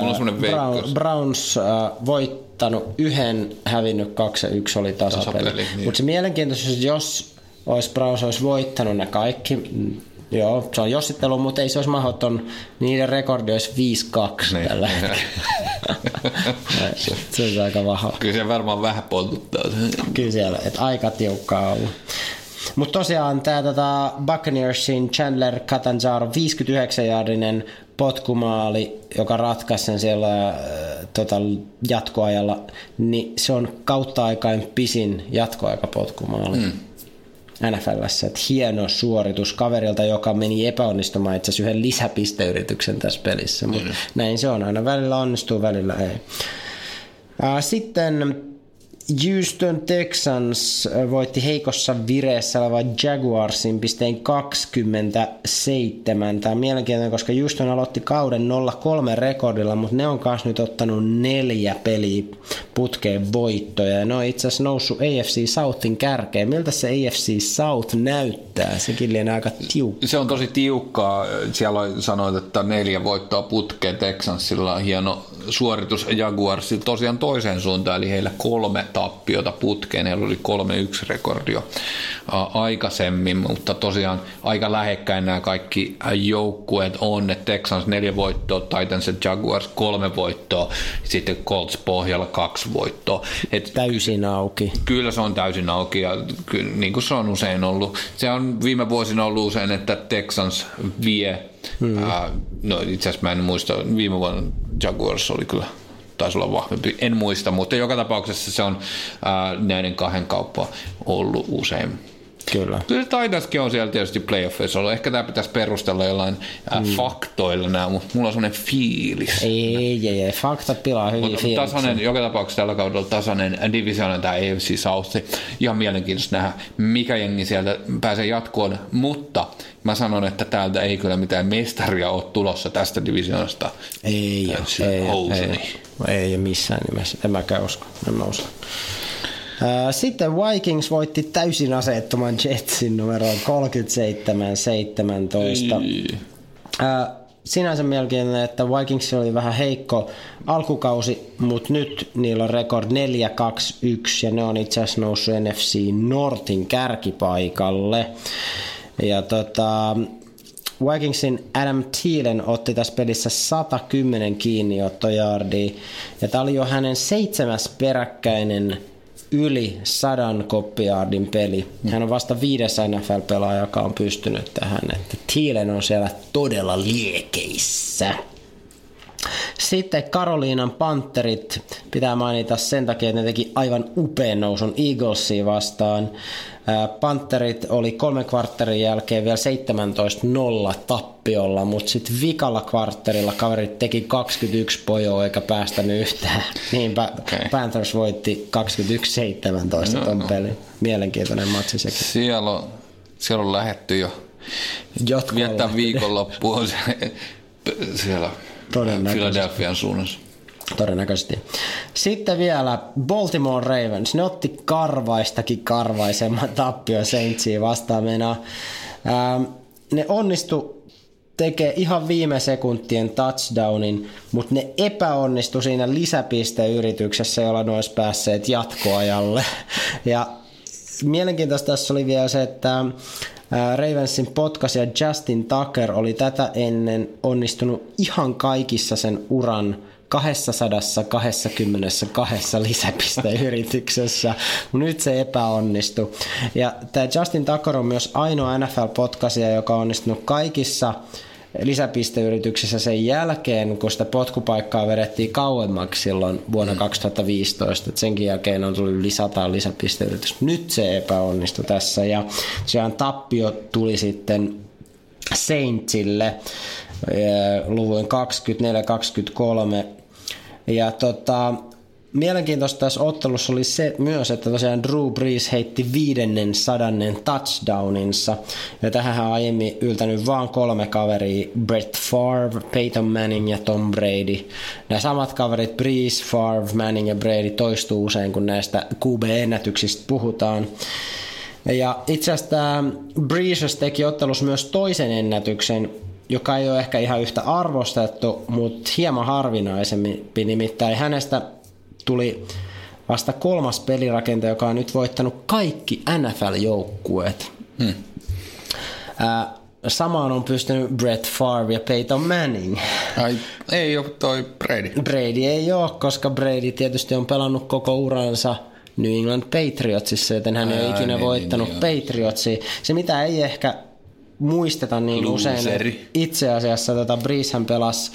Mulla on Brown, Browns äh, voittanut yhden, hävinnyt kaksi ja yksi oli tasapeli. tasapeli niin. Mutta se mielenkiintoisuus, jos olisi Browns olisi voittanut ne kaikki, mm, Joo, se on jossittelu, mutta ei se olisi mahdoton. Niiden rekordi olisi 5-2 niin. tällä (laughs) se, se on aika vaha. Kyllä se varmaan vähän poltuttaa. Kyllä siellä, että aika tiukkaa ollut. Mutta tosiaan tämä tota Buccaneersin Chandler Catanzaro 59-jaardinen potkumaali, joka ratkaisi sen siellä äh, tota, jatkoajalla, niin se on kautta aikain pisin jatkoaikapotkumaali. Mm. NFLssä. Että hieno suoritus kaverilta, joka meni epäonnistumaan itse asiassa yhden lisäpisteyrityksen tässä pelissä. Mutta mm. näin se on. Aina välillä onnistuu, välillä ei. Sitten Houston Texans voitti heikossa vireessä oleva Jaguarsin pisteen 27. Tämä on mielenkiintoinen, koska Houston aloitti kauden 0-3 rekordilla, mutta ne on kanssa nyt ottanut neljä peliä putkeen voittoja. Ja ne on itse asiassa noussut AFC Southin kärkeen. Miltä se AFC South näyttää? Sekin lienee aika tiukka. Se on tosi tiukkaa. Siellä sanoit, että neljä voittoa putkeen Texansilla on hieno suoritus Jaguarsi tosiaan toiseen suuntaan, eli heillä kolme tappiota putkeen, heillä oli kolme yksi rekordio aikaisemmin, mutta tosiaan aika lähekkäin nämä kaikki joukkueet on, että Texans neljä voittoa, Titans ja Jaguars kolme voittoa, sitten Colts pohjalla kaksi voittoa. Et täysin auki. Kyllä se on täysin auki ja kyllä, niin kuin se on usein ollut. Se on viime vuosina ollut usein, että Texans vie Hmm. Uh, no itse asiassa mä en muista, viime vuonna Jaguars oli kyllä taisi olla vahvempi, en muista, mutta joka tapauksessa se on uh, näiden kahden kauppa ollut usein Kyllä. Kyllä Titanskin on siellä tietysti playoffeissa ollut. Ehkä tämä pitäisi perustella jollain mm. faktoilla nämä, mutta mulla on sellainen fiilis. Ei, ei, ei. Faktat pilaa hyvin Mut, tasainen, joka tapauksessa tällä kaudella tasainen divisionen tämä AFC South. Ihan mielenkiintoista nähdä, mikä jengi sieltä pääsee jatkoon, mutta mä sanon, että täältä ei kyllä mitään mestaria ole tulossa tästä divisioonasta. Ei, ei, ei, ei, ei, missään nimessä. En mäkään usko. En mä usko. Sitten Vikings voitti täysin aseettoman Jetsin numeroon 37-17. Sinänsä mielenkiintoinen, että Vikings oli vähän heikko alkukausi, mutta nyt niillä on rekord 4-2-1 ja ne on itse asiassa noussut NFC Nortin kärkipaikalle. Ja tota, Vikingsin Adam Thielen otti tässä pelissä 110 kiinniottojardia ja tämä oli jo hänen seitsemäs peräkkäinen yli sadan koppiaardin peli. Hän on vasta viides NFL-pelaaja, joka on pystynyt tähän. Että Thielen on siellä todella liekeissä. Sitten Karoliinan Panterit pitää mainita sen takia, että ne teki aivan upean nousun Eaglesia vastaan. Panterit oli kolmen kvartterin jälkeen vielä 17-0 tappiolla, mutta sitten vikalla kvartterilla kaverit teki 21 pojoa eikä päästänyt yhtään. (laughs) Niinpä okay. Panthers voitti 21-17 no, ton no. pelin. Mielenkiintoinen matsi sekin. Siellä on, siellä on lähetty jo Jotkut viettää viikonloppua (laughs) siellä Philadelphian suunnassa. Todennäköisesti. Sitten vielä Baltimore Ravens. Ne otti karvaistakin karvaisemman tappio Saintsiin vastaan. Meinaa. Ähm, ne onnistu tekee ihan viime sekuntien touchdownin, mutta ne epäonnistu siinä lisäpisteyrityksessä, jolla ne olisi päässeet jatkoajalle. (laughs) Ja mielenkiintoista tässä oli vielä se, että Ravensin potkasia Justin Tucker oli tätä ennen onnistunut ihan kaikissa sen uran 222 lisäpisteyrityksessä. Nyt se epäonnistui. Ja tämä Justin Tucker on myös ainoa NFL-potkasia, joka on onnistunut kaikissa lisäpisteyrityksessä sen jälkeen, kun sitä potkupaikkaa vedettiin kauemmaksi silloin vuonna 2015. Et senkin jälkeen on tullut lisätään lisäpisteyritys. Nyt se epäonnistui tässä ja sehän tappio tuli sitten Saintsille luvuin 24-23 ja tota, mielenkiintoista tässä ottelussa oli se myös, että tosiaan Drew Brees heitti viidennen sadannen touchdowninsa. Ja tähän on aiemmin yltänyt vain kolme kaveria, Brett Favre, Peyton Manning ja Tom Brady. Nämä samat kaverit, Brees, Favre, Manning ja Brady toistuu usein, kun näistä QB-ennätyksistä puhutaan. Ja itse asiassa Brees teki ottelussa myös toisen ennätyksen, joka ei ole ehkä ihan yhtä arvostettu, mutta hieman harvinaisemmin. Nimittäin hänestä tuli vasta kolmas pelirakentaja, joka on nyt voittanut kaikki NFL-joukkueet. Hmm. samaan on pystynyt Brett Favre ja Peyton Manning. Ai, ei ole toi Brady. Brady ei ole, koska Brady tietysti on pelannut koko uransa New England Patriotsissa, joten hän ei ole ikinä niin, voittanut niin, niin, Patriotsia. Se mitä ei ehkä muisteta niin Looseri. usein. Itse asiassa tota Breeshän pelasi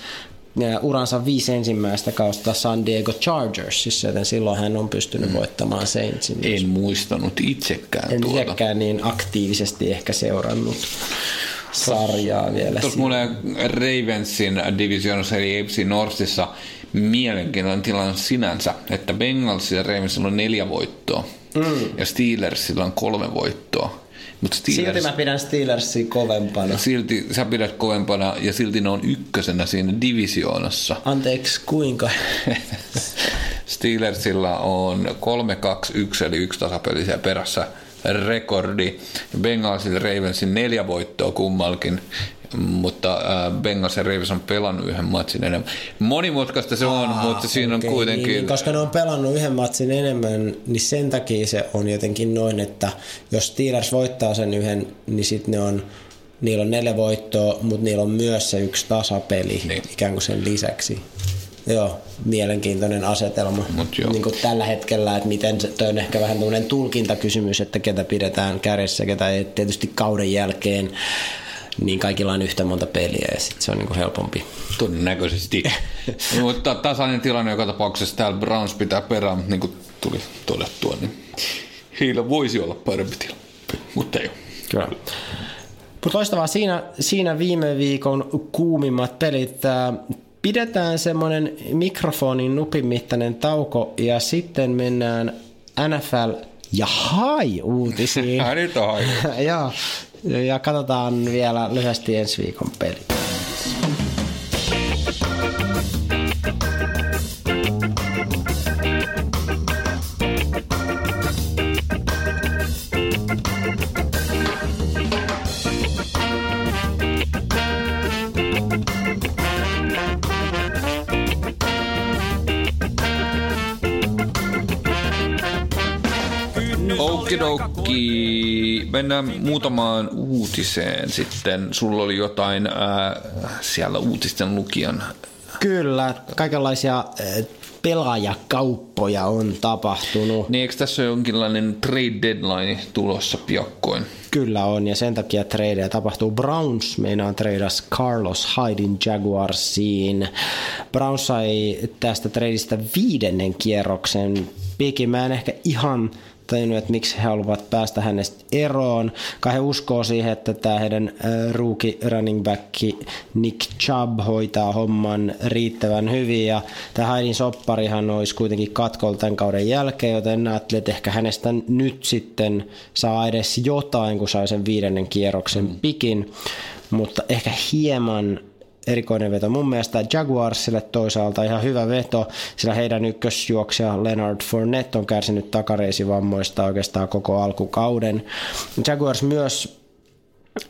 uransa viisi ensimmäistä kautta San Diego Chargersissa, joten silloin hän on pystynyt mm. voittamaan Saintsin. En muistanut itsekään En tuota. itsekään niin aktiivisesti ehkä seurannut sarjaa vielä. Tuossa mulle Ravensin divisioonassa eli AFC Northissa mielenkiintoinen tilanne sinänsä, että Bengals ja Ravensilla on neljä voittoa mm. ja Steelersillä on kolme voittoa. Mut Steelers, silti mä pidän Steelersia kovempana. Silti sä pidät kovempana ja silti ne on ykkösenä siinä divisioonassa. Anteeksi, kuinka? (laughs) Steelersilla on 3-2-1 eli yksi tasapelisiä perässä rekordi. Bengalsilla Ravensin neljä voittoa kummalkin mutta äh, Bengals ja Ravens on pelannut yhden matsin enemmän. Monimutkaista se on, Aa, mutta siinä okay, on kuitenkin... Niin, koska ne on pelannut yhden matsin enemmän, niin sen takia se on jotenkin noin, että jos Steelers voittaa sen yhden, niin sitten ne on niillä on neljä voittoa, mutta niillä on myös se yksi tasapeli niin. ikään kuin sen lisäksi. Joo, mielenkiintoinen asetelma Mut joo. Niin kuin tällä hetkellä, että miten se on ehkä vähän tämmöinen tulkintakysymys, että ketä pidetään kärjessä, ketä ei tietysti kauden jälkeen niin kaikilla on yhtä monta peliä ja sitten se on niin kuin helpompi. Todennäköisesti. (laughs) mutta tasainen tilanne joka tapauksessa täällä Browns pitää perään, mutta niin kuin tuli todettua, niin heillä voisi olla parempi tilanne, mutta ei ole. Kyllä. Mutta loistavaa, siinä, siinä viime viikon kuumimmat pelit. Pidetään semmoinen mikrofonin nupin mittainen tauko ja sitten mennään NFL ja hai-uutisiin. (laughs) Nyt on hai. (laughs) Joo, ja katsotaan vielä lyhyesti ensi viikon peli. Okidokki, mennään muutamaan uutiseen sitten. Sulla oli jotain ää, siellä uutisten lukijan. Kyllä, kaikenlaisia pelaajakauppoja on tapahtunut. Niin eikö tässä ole jonkinlainen trade deadline tulossa piakkoin? Kyllä on, ja sen takia tradeja tapahtuu. Browns meinaa treidas Carlos Hyden Jaguarsiin. Browns sai tästä tradeista viidennen kierroksen pikin. Mä en ehkä ihan tajunnut, että miksi he haluavat päästä hänestä eroon. Kai he uskoo siihen, että tämä heidän rookie running back Nick Chubb hoitaa homman riittävän hyvin ja tämä Haidin sopparihan olisi kuitenkin katkolla tämän kauden jälkeen, joten ajattelin, että ehkä hänestä nyt sitten saa edes jotain, kun sai sen viidennen kierroksen mm. pikin, mutta ehkä hieman erikoinen veto. Mun mielestä Jaguarsille toisaalta ihan hyvä veto, sillä heidän ykkösjuoksija Leonard Fournette on kärsinyt takareisivammoista oikeastaan koko alkukauden. Jaguars myös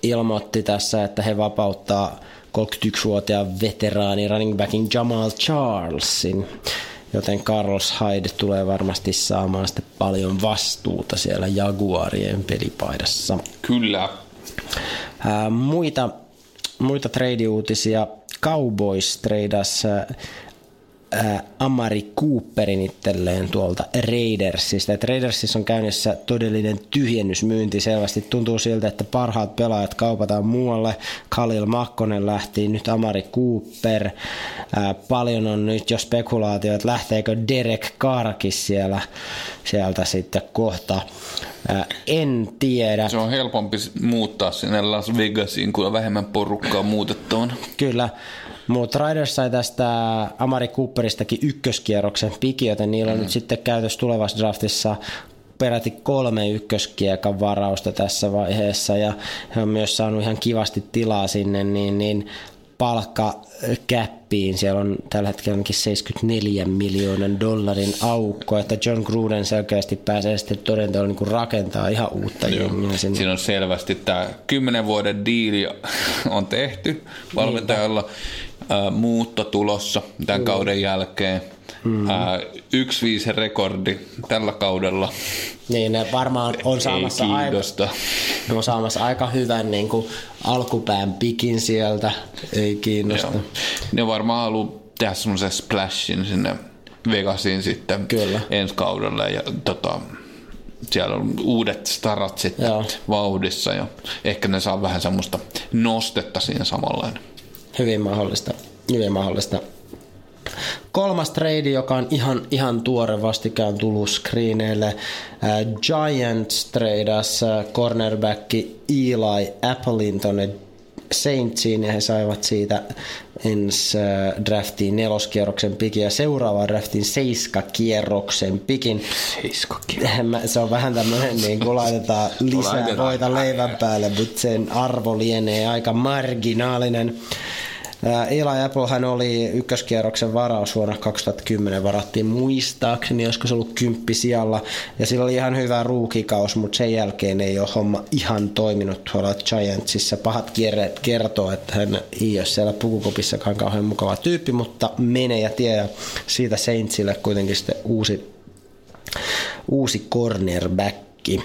ilmoitti tässä, että he vapauttaa 31-vuotiaan veteraani running backin Jamal Charlesin. joten Carlos Hyde tulee varmasti saamaan sitten paljon vastuuta siellä Jaguarien pelipaidassa. Kyllä. Ää, muita, muita trade-uutisia. Cowboys treidas äh, Amari Cooperin itselleen tuolta Raidersista. Et Raidersissa on käynnissä todellinen tyhjennysmyynti selvästi. Tuntuu siltä, että parhaat pelaajat kaupataan muualle. Khalil Makkonen lähti, nyt Amari Cooper. Äh, paljon on nyt jo spekulaatio, että lähteekö Derek Karkis siellä, sieltä sitten kohta. Äh, en tiedä. Se on helpompi muuttaa sinne Las Vegasiin, kun on vähemmän porukkaa muutettavana. Kyllä. Mutta Riders sai tästä Amari Cooperistakin ykköskierroksen piki, joten niillä on mm. nyt sitten käytössä tulevassa draftissa peräti kolme ykköskiekan varausta tässä vaiheessa ja he on myös saanut ihan kivasti tilaa sinne, niin, niin palkka käppiin. Siellä on tällä hetkellä 74 miljoonan dollarin aukko, että John Gruden selkeästi pääsee sitten todenteolla niin rakentaa ihan uutta jengiä sinne. Siinä on selvästi tämä 10 vuoden diili on tehty valmentajalla. Äh, muutto tulossa tämän mm. kauden jälkeen. Mm. Äh, 1-5 rekordi tällä kaudella. Niin, ne varmaan on saamassa, aika, on saamassa aika hyvän niin kuin, alkupään pikin sieltä. Ei kiinnosta. Joo. Ne varmaan haluaa tehdä semmoisen splashin sinne Vegasiin sitten Kyllä. ensi kaudella. Ja, tota, siellä on uudet starat sitten Joo. vauhdissa ja ehkä ne saa vähän semmoista nostetta siihen samanlainen. Hyvin mahdollista. Hyvin mahdollista. Kolmas trade, joka on ihan, ihan tuore vastikään tullut screeneille. Uh, Giants tradeas uh, cornerback Eli Applein tonne Saintsiin ja he saivat siitä ensi uh, draftiin neloskierroksen pikin ja seuraavan draftin seiskakierroksen pikin. Seiskakierroksen. Se on vähän tämmöinen, niin kun (laughs) laitetaan lisää voita leivän päälle, mutta sen arvo lienee aika marginaalinen. Eli Apple hän oli ykköskierroksen varaus vuonna 2010, varattiin muistaakseni, olisiko se ollut kymppi sijalla, ja sillä oli ihan hyvä ruukikaus, mutta sen jälkeen ei ole homma ihan toiminut tuolla Giantsissa. Pahat kierreet kertoo, että hän ei ole siellä pukukopissakaan kauhean mukava tyyppi, mutta menee ja tie, ja siitä Saintsille kuitenkin sitten uusi, uusi cornerbacki.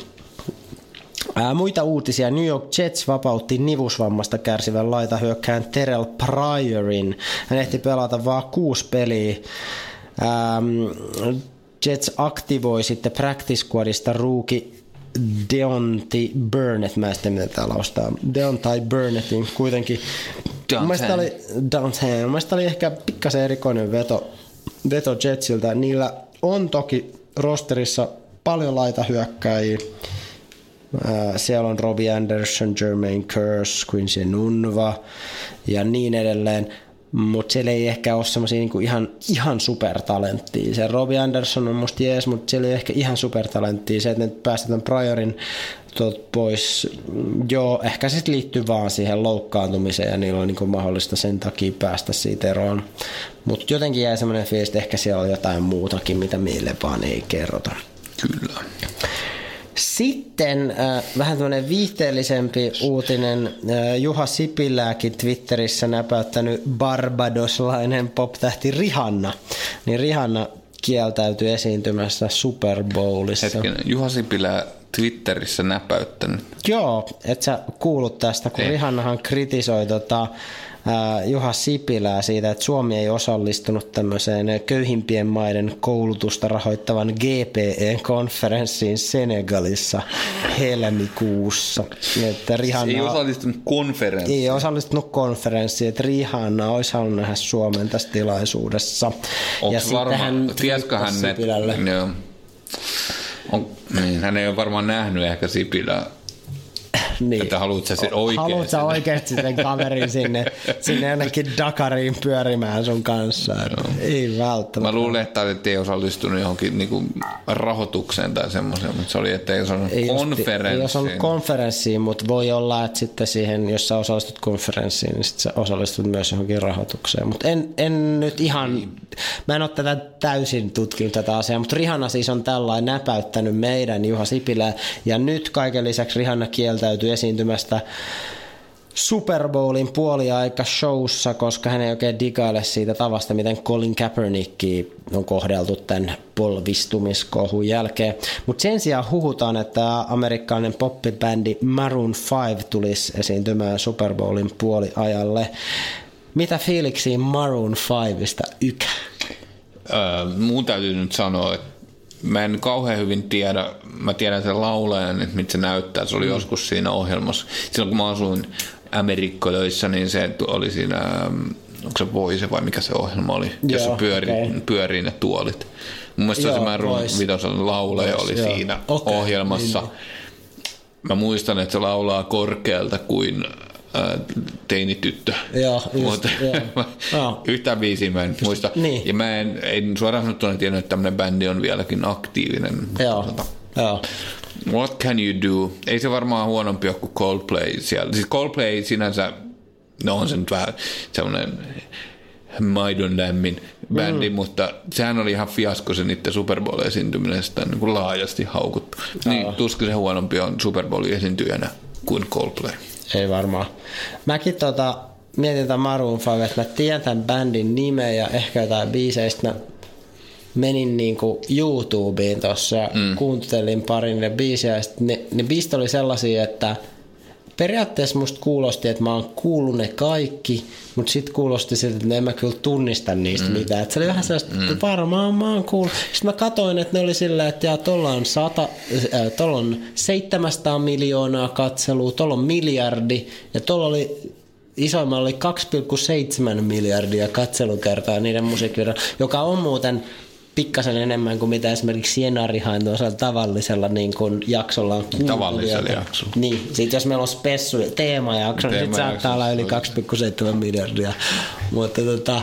Ää, muita uutisia. New York Jets vapautti nivusvammasta kärsivän laitahyökkään Terrell Pryorin. Hän ehti pelata vain kuusi peliä. Ähm, Jets aktivoi sitten practice squadista ruuki Deonti Burnett, mä en sitten miten täällä ostaa, Deontai Burnettin kuitenkin. Mielestäni oli, Mielestäni oli ehkä pikkasen erikoinen veto, veto Jetsiltä. Niillä on toki rosterissa paljon laitahyökkäjiä, siellä on Robbie Anderson, Jermaine Curse, Quincy Nunva ja niin edelleen. Mutta siellä ei ehkä ole semmoisia niinku ihan, ihan supertalenttia. Se Robbie Anderson on musta jees, mutta siellä ei ehkä ihan supertalenttia. Se, että ne päästetään Priorin tuot pois, joo, ehkä se liittyy vaan siihen loukkaantumiseen ja niillä on niinku mahdollista sen takia päästä siitä eroon. Mutta jotenkin jäi semmoinen fiilis, että ehkä siellä on jotain muutakin, mitä meille vaan ei kerrota. Kyllä. Sitten äh, vähän tämmöinen viihteellisempi uutinen. Äh, Juha Sipilääkin Twitterissä näpäyttänyt barbadoslainen poptähti Rihanna. Niin Rihanna kieltäytyi esiintymässä Super Bowlissa. Hetken, Juha Sipilä Twitterissä näpäyttänyt. Joo, et sä kuullut tästä, kun ei. Rihannahan kritisoi tota, Juha Sipilää siitä, että Suomi ei osallistunut tämmöiseen köyhimpien maiden koulutusta rahoittavan GPE-konferenssiin Senegalissa helmikuussa. Että Rihanna, ei osallistunut konferenssiin. Ei osallistunut konferenssiin, että Rihanna olisi halunnut nähdä Suomen tässä tilaisuudessa. Onko varma, hän hän, joo. On, niin, hän ei ole varmaan nähnyt ehkä Sipilää niin. Että haluat sä sen oikein? Haluat sä oikeasti sen kaverin sinne, sinne jonnekin Dakariin pyörimään sun kanssa? No. Ei välttämättä. Mä luulen, että ei osallistunut johonkin niinku rahoitukseen tai semmoiseen, mutta se oli, että ei osannut ei konferenssiin. Ei osannut konferenssiin, mutta voi olla, että sitten siihen, jos sä osallistut konferenssiin, niin sitten sä osallistut myös johonkin rahoitukseen. Mutta en, en nyt ihan, niin. mä en ole tätä täysin tutkinut tätä asiaa, mutta Rihanna siis on tällainen näpäyttänyt meidän Juha Sipilä, ja nyt kaiken lisäksi Rihanna kieltäytyy esiintymästä Super Bowlin puoliaika showssa, koska hän ei oikein digaile siitä tavasta, miten Colin Kaepernickia on kohdeltu tämän polvistumiskohun jälkeen. Mutta sen sijaan huhutaan, että amerikkalainen poppibändi Maroon 5 tulisi esiintymään Super Bowlin puoliajalle. Mitä fiiliksiä Maroon 5sta ykä? Öö, mun täytyy nyt sanoa, että mä en kauhean hyvin tiedä, mä tiedän sen laulajan, että mitä se näyttää. Se oli mm. joskus siinä ohjelmassa. Silloin kun mä asuin Amerikkoissa, niin se oli siinä, onko se Voise vai mikä se ohjelma oli, Joo, jossa pyöri, okay. pyörii ne tuolit. Mun mielestä Joo, se Maroon Vitosen laulaja oli Joo. siinä okay. ohjelmassa. Niin. Mä muistan, että se laulaa korkealta kuin äh, teinityttö. Joo, just, Mutta (laughs) joo. yhtään biisiä mä en muista. Niin. Ja mä en, en suoraan sanottuna tiennyt, että tämmöinen bändi on vieläkin aktiivinen. Joo. Tota, joo. What can you do? Ei se varmaan huonompi ole kuin Coldplay siellä. Siis Coldplay sinänsä, no on se nyt vähän semmoinen maidon lämmin bändi, mm. mutta sehän oli ihan fiasko se niiden Super Bowl-esiintyminen, sitä niin kuin laajasti haukuttu. Niin tuskin se huonompi on Super Bowl-esiintyjänä kuin Coldplay. Ei varmaan. Mäkin tota, mietin tämän Maroon 5, että mä tiedän tämän bändin nimeä ja ehkä jotain biiseistä mä menin niinku YouTubeen tuossa ja mm. kuuntelin parin ne biisiä. Ja ne, ne biisit oli sellaisia, että periaatteessa musta kuulosti, että mä oon kuullut ne kaikki, mutta sitten kuulosti siltä, että en mä kyllä tunnista niistä mm. mitään. Et se oli vähän sellaista, mm. että varmaan mä oon kuullut. Sitten mä katsoin, että ne oli sillä, että ja tuolla on, sata, äh, tuolla on 700 miljoonaa katselua, tuolla on miljardi ja tuolla oli isoimmalla oli 2,7 miljardia katselukertaa niiden musiikkivirran, joka on muuten pikkasen enemmän kuin mitä esimerkiksi Sienarihain tuossa tavallisella niin kuin jaksolla on Tavallisella jaksolla. Niin, sit jos meillä on spessu teemajakso, niin sit saattaa olla yli 2,7 miljardia. Mutta tota,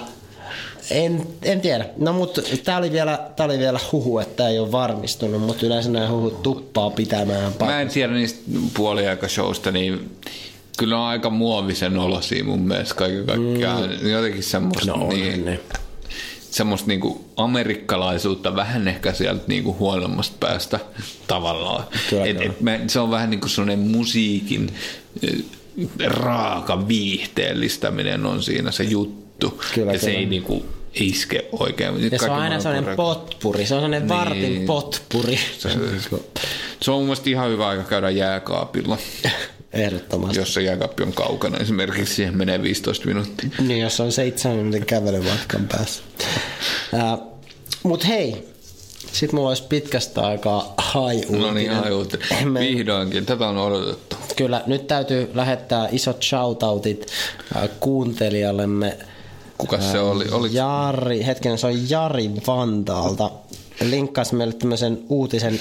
en, en tiedä. No mutta tämä oli, vielä, tää oli vielä huhu, että ei ole varmistunut, mutta yleensä nämä huhut tuppaa pitämään paljon. Mä en tiedä niistä puoliaikashowsta, niin kyllä on aika muovisen olosia mun mielestä kaiken kaikkiaan. Mm. Jotenkin semmoista. No, niin, niin semmoista niinku amerikkalaisuutta vähän ehkä sieltä niinku huonommasta päästä tavallaan. et, et me, se on vähän niin kuin semmoinen musiikin eh, raaka viihteellistäminen on siinä se juttu. Kyllä, ja kyllä. se ei niinku iske oikein. Nyt ja se on aina sellainen potpuri, se on sellainen niin. vartin potpuri. Se, se on mun mielestä ihan hyvä aika käydä jääkaapilla. (laughs) Ehdottomasti. Jos se jääkaappi on kaukana, esimerkiksi siihen menee 15 minuuttia. Niin, jos on 7 minuutin kävelymatkan päässä. Uh, Mutta hei, sitten mulla olisi pitkästä aikaa hai No niin, hai Me... Vihdoinkin, tätä on odotettu. Kyllä, nyt täytyy lähettää isot shoutoutit kuuntelijallemme. Kuka se oli? Oliko... Jari, hetken, se on Jari Vantaalta linkkasi meille tämmöisen uutisen,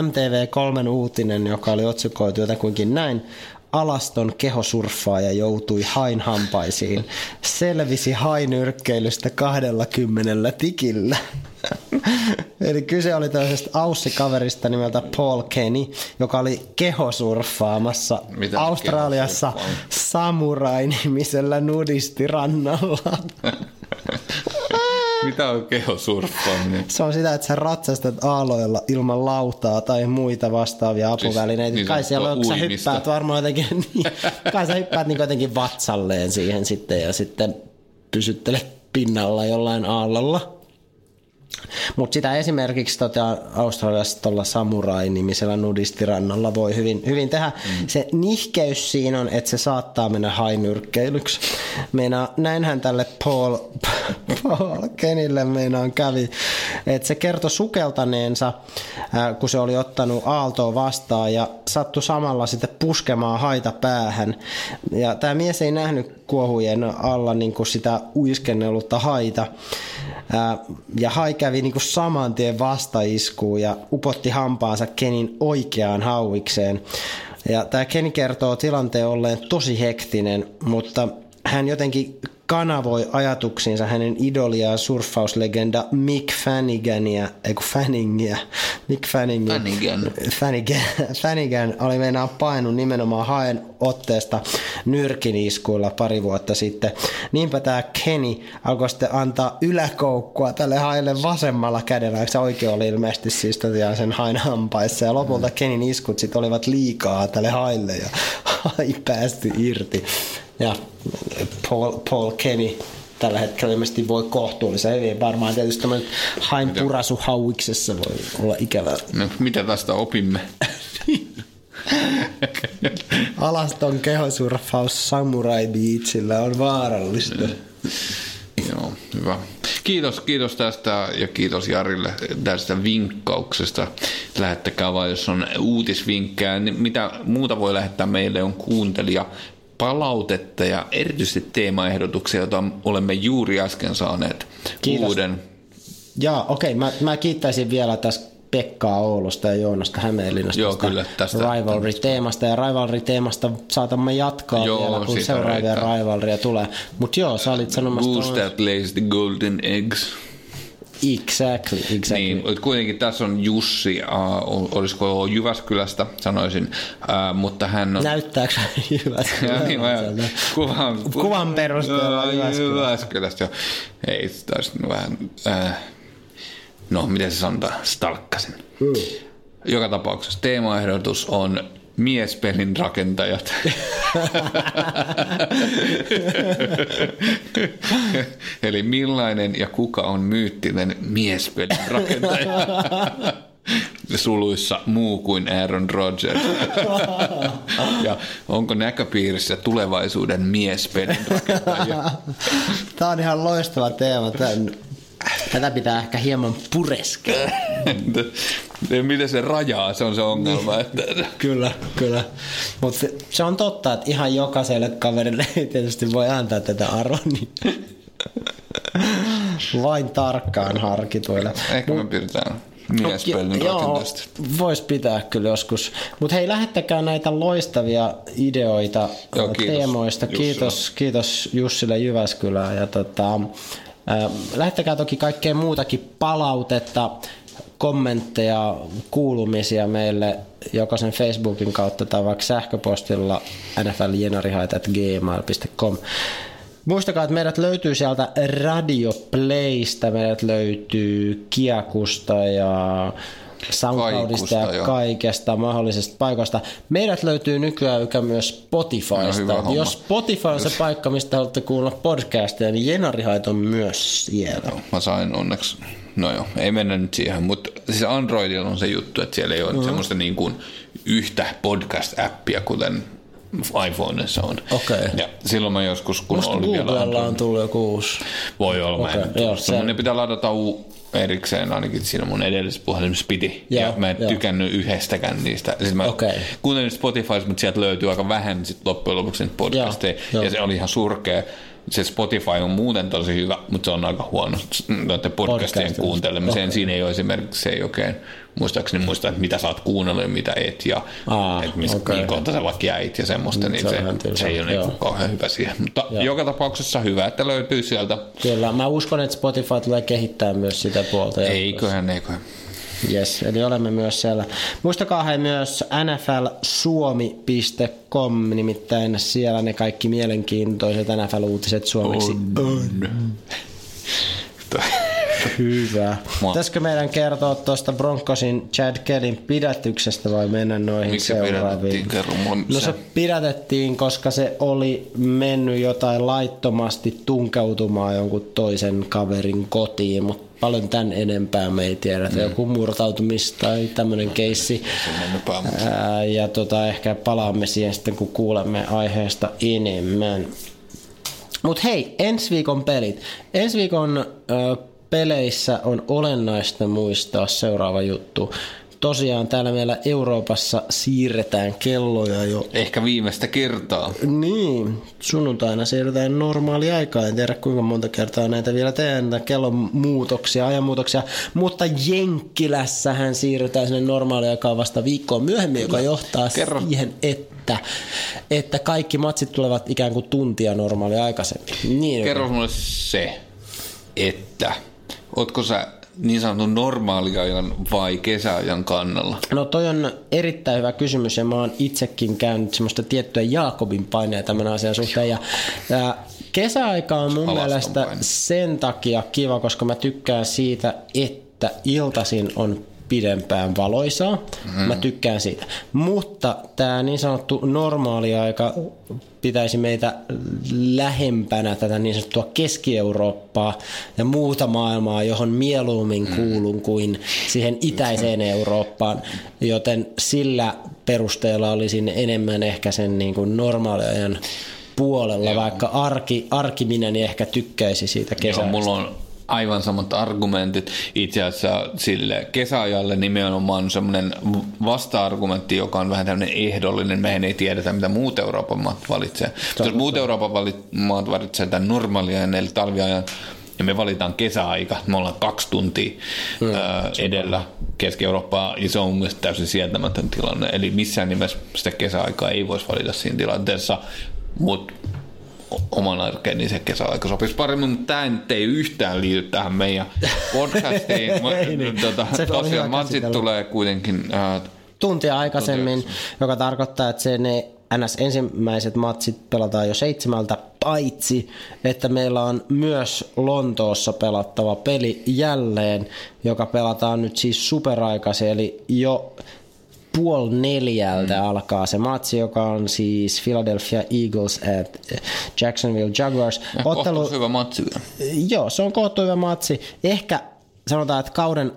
MTV3 uutinen, joka oli otsikoitu jotakuinkin näin. Alaston kehosurffaaja joutui hain hampaisiin. Selvisi hainyrkkeilystä 20 tikillä. (laughs) Eli kyse oli tällaisesta Aussi-kaverista nimeltä Paul Kenny, joka oli kehosurffaamassa Mitä Australiassa Samurai-nimisellä nudistirannalla. (laughs) Mitä on kehosurffaaminen? Se on sitä, että sä ratsastat aaloilla ilman lautaa tai muita vastaavia siis apuvälineitä. Siis, kai siellä on, sä hyppäät varmaan jotenkin, (laughs) niin, kai sä hyppäät niin jotenkin vatsalleen siihen sitten ja sitten pysyttelet pinnalla jollain aallolla. Mutta sitä esimerkiksi tota, Australiassa tuolla Samurai-nimisellä nudistirannalla voi hyvin, hyvin tehdä. Mm. Se nihkeys siinä on, että se saattaa mennä hainyrkkeilyksi. Meina, näinhän tälle Paul, Paul (laughs) Kenille meinaan kävi, että se kertoi sukeltaneensa, äh, kun se oli ottanut aaltoa vastaan ja sattui samalla sitten puskemaan haita päähän. Ja tämä mies ei nähnyt kuohujen alla niin kuin sitä uiskennellutta haita. Ää, ja hai kävi niin kuin saman tien vastaiskuun ja upotti hampaansa Kenin oikeaan hauikseen. Ja tämä Ken kertoo tilanteen olleen tosi hektinen, mutta hän jotenkin kanavoi ajatuksinsa hänen idoliaan surffauslegenda Mick Fannigania, ei kun Fanningia, Mick Fanningia, Fannigan. Fannigan, Fannigan oli meinaa painut nimenomaan haen otteesta nyrkin iskuilla pari vuotta sitten. Niinpä tämä Kenny alkoi sitten antaa yläkoukkua tälle haille vasemmalla kädellä, eikö se oikein oli ilmeisesti siis tosiaan sen hain hampaissa. Ja lopulta mm. Kenin iskut sitten olivat liikaa tälle haille ja (laughs) Ai päästy irti. Ja Paul, Paul Kenny tällä hetkellä ilmeisesti voi kohtuullisen hyvin. Varmaan tietysti tämmöinen hain purasu hauiksessa voi olla ikävä. No, mitä tästä opimme? (laughs) Alaston kehosurfaus Samurai Beachillä on vaarallista. Joo, hyvä. Kiitos, kiitos tästä ja kiitos Jarille tästä vinkkauksesta. Lähettäkää vaan, jos on uutisvinkkejä. Niin mitä muuta voi lähettää meille on kuuntelija palautetta ja erityisesti teemaehdotuksia, joita olemme juuri äsken saaneet Kiitos. uuden. Joo, okei. Okay. Mä, mä kiittäisin vielä tässä Pekkaa Oulusta ja Joonasta Hämeenlinnasta Joo, kyllä, tästä, Rivalry-teemasta. Ja Rivalry-teemasta saatamme jatkaa joo, vielä, kun seuraavia Rivalrya tulee. Mutta joo, sä olit sanomassa... Goose that lays the golden eggs. Exactly, exactly. Niin, kuitenkin tässä on Jussi, uh, olisiko Jyväskylästä, sanoisin, uh, mutta hän on... Näyttääkö (laughs) Jyväskylästä? niin, kuvan, kuvan perusteella Jyväskylästä. Jyväskylästä, jo. Ei, taisi vähän... Uh, no, miten se sanotaan, stalkkasin. Hmm. Joka tapauksessa teemaehdotus on miespelin rakentajat. Eli millainen ja kuka on myyttinen miespelin rakentaja? Suluissa muu kuin Aaron Rodgers. ja onko näköpiirissä tulevaisuuden miespelin rakentaja? Tämä on ihan loistava teema. Tämän Tätä pitää ehkä hieman pureskella. (laughs) Miten se rajaa, se on se ongelma. Että... kyllä, kyllä. Mutta se, se, on totta, että ihan jokaiselle kaverille ei tietysti voi antaa tätä arvoa. Niin (laughs) vain tarkkaan harkituille. Ehkä me pidetään miespelin Joo, voisi pitää kyllä joskus. Mutta hei, lähettäkää näitä loistavia ideoita Joo, kiitos, teemoista. Kiitos, kiitos Jussille Jyväskylään. Ja tota, Lähettäkää toki kaikkea muutakin palautetta, kommentteja, kuulumisia meille jokaisen Facebookin kautta tai vaikka sähköpostilla nfljenarihait.gmail.com. Muistakaa, että meidät löytyy sieltä Radio Playsta, meidät löytyy Kiakusta ja SoundCloudista ja jo. kaikesta mahdollisesta paikasta. Meidät löytyy nykyään myös Spotifysta. No, Jos Spotify on se paikka, mistä haluatte kuulla podcasteja, niin Jenarihait on myös siellä. No, mä sain onneksi, no joo, ei mennä nyt siihen, mutta siis Androidilla on se juttu, että siellä ei ole mm. semmoista niin kuin yhtä podcast-appia, kuten iPhoneissa on. Okay. Ja silloin mä joskus, kun Musta oli vielä Android. on tullut joku uusi. Voi olla, okay. mä en Joo, se... Pitää ladata u- erikseen ainakin siinä mun edellisessä puhelimessa piti. Joo, ja mä en jo. tykännyt yhdestäkään niistä. Siis mä okay. kuuntelin Spotify, mutta sieltä löytyy aika vähän sit loppujen lopuksi podcasteja. Ja se oli ihan surkea se Spotify on muuten tosi hyvä, mutta se on aika huono noiden podcastien kuuntelemiseen. Okay. Siinä ei ole esimerkiksi, se ei oikein, muistaakseni muista, että mitä saat kuunnella ja mitä et, ja Aa, että missä okay. kohta sä vaikka jäit ja semmoista, niin se, se, se ei ole niin kauhean hyvä siihen. Mutta Joo. joka tapauksessa hyvä, että löytyy sieltä. Kyllä, mä uskon, että Spotify tulee kehittää myös sitä puolta. Eiköhän, eiköhän. Yes, eli olemme myös siellä. Muistakaa he myös nflsuomi.com, nimittäin siellä ne kaikki mielenkiintoiset NFL-uutiset suomeksi on. (laughs) Hyvä. Pitäisikö meidän kertoa tuosta Broncosin Chad Kellin pidätyksestä vai mennä noihin Miksi seuraaviin? No se pidätettiin, koska se oli mennyt jotain laittomasti tunkeutumaan jonkun toisen kaverin kotiin, mutta paljon tämän enempää me ei tiedä. Mm. Joku murtautumista tai tämmöinen keissi. Ää, ja tota, ehkä palaamme siihen sitten, kun kuulemme aiheesta enemmän. Mutta hei, ensi viikon pelit. Ensi viikon ö, peleissä on olennaista muistaa seuraava juttu tosiaan täällä meillä Euroopassa siirretään kelloja jo. Ehkä viimeistä kertaa. Niin, sunnuntaina siirretään normaali aikaa. En tiedä kuinka monta kertaa näitä vielä tehdään, kellon muutoksia, ajanmuutoksia. Mutta Jenkkilässähän siirretään sinne normaali aikaa vasta viikkoa myöhemmin, joka johtaa Kerro. siihen, että, että kaikki matsit tulevat ikään kuin tuntia normaali aikaisemmin. Niin, Kerro mulle se, että Ootko sä niin sanotun normaaliajan vai kesäajan kannalla? No toi on erittäin hyvä kysymys ja mä oon itsekin käynyt semmoista tiettyä Jaakobin paineja tämän asian suhteen. Ja, ja kesäaika on mun Alaston mielestä paine. sen takia kiva, koska mä tykkään siitä, että iltasin on pidempään valoisaa. Mm. Mä tykkään siitä. Mutta tämä niin sanottu normaali aika pitäisi meitä lähempänä tätä niin sanottua Keski-Eurooppaa ja muuta maailmaa, johon mieluummin mm. kuulun kuin siihen itäiseen Eurooppaan, joten sillä perusteella olisin enemmän ehkä sen niin kuin normaaliajan puolella, Joo. vaikka arki, arkiminen ehkä tykkäisi siitä kesästä. Joo, mulla on aivan samat argumentit. Itse asiassa sille kesäajalle nimenomaan semmoinen vasta-argumentti, joka on vähän tämmöinen ehdollinen. Mehän ei tiedetä, mitä muut Euroopan maat valitsee. Jos muut Euroopan maat valitsee tämän normaalia eli talviajan, ja me valitaan kesäaika, me ollaan kaksi tuntia mm, ää, edellä Keski-Eurooppaa, ja se on mielestäni täysin sietämätön tilanne. Eli missään nimessä sitä kesäaikaa ei voisi valita siinä tilanteessa, mutta oman arkeen, niin se kesäaika sopisi paremmin, mutta tämä nyt ei yhtään liity tähän meidän (laughs) podcastiin. ei, niin. tota, tosiaan matsit tulee kuitenkin... Äh, Tuntia aikaisemmin, tuntia. joka tarkoittaa, että se ne NS ensimmäiset matsit pelataan jo seitsemältä, paitsi että meillä on myös Lontoossa pelattava peli jälleen, joka pelataan nyt siis superaikaisin, eli jo puoli neljältä mm. alkaa se matsi, joka on siis Philadelphia Eagles at Jacksonville Jaguars. Ja Ottelu... hyvä matsi. Joo, se on kohtu hyvä matsi. Ehkä sanotaan, että kauden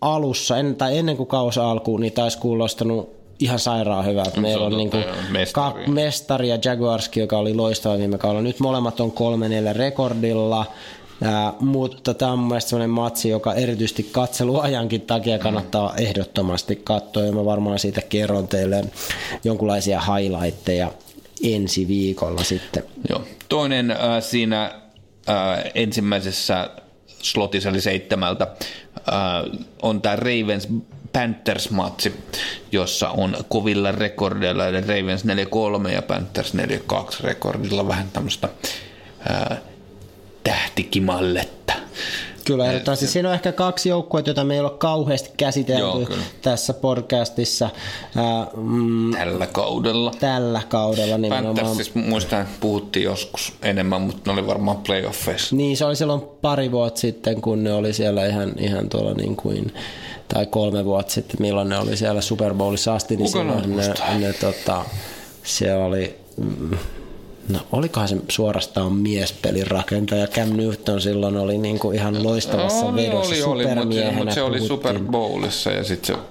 alussa, en, tai ennen kuin kausi alkuun, niin taisi kuulostanut ihan sairaan hyvä. Että meillä on, on niin kuin mestari. mestari ja Jaguarski, joka oli loistava viime kaudella. Nyt molemmat on kolme neljä rekordilla. Ää, mutta tämä on mun sellainen matsi, joka erityisesti katseluajankin takia kannattaa mm. ehdottomasti katsoa, ja mä varmaan siitä kerron teille jonkinlaisia highlightteja ensi viikolla sitten. Joo. Toinen äh, siinä äh, ensimmäisessä slotissa eli seitsemältä äh, on tämä Ravens Panthers-matsi, jossa on kovilla rekordeilla, eli Ravens 4-3 ja Panthers 4-2 rekordilla vähän tämmöistä äh, tähtikimalletta. Kyllä, ehdottomasti. Siinä on ehkä kaksi joukkuetta, joita me ei ole kauheasti käsitelty Joo, tässä podcastissa. mm, tällä kaudella. Tällä kaudella nimenomaan. siis muistan, puhuttiin joskus enemmän, mutta ne oli varmaan playoffeissa. Niin, se oli silloin pari vuotta sitten, kun ne oli siellä ihan, ihan tuolla niin kuin, tai kolme vuotta sitten, milloin ne oli siellä Super Bowlissa asti, niin silloin ne, ne, tota, siellä oli mm, No olikohan se suorastaan miespelin rakentaja. Cam Newton silloin oli niin kuin ihan loistavassa no, vedossa oli, oli, mutta, mutta se oli Super Bowlissa ja sitten se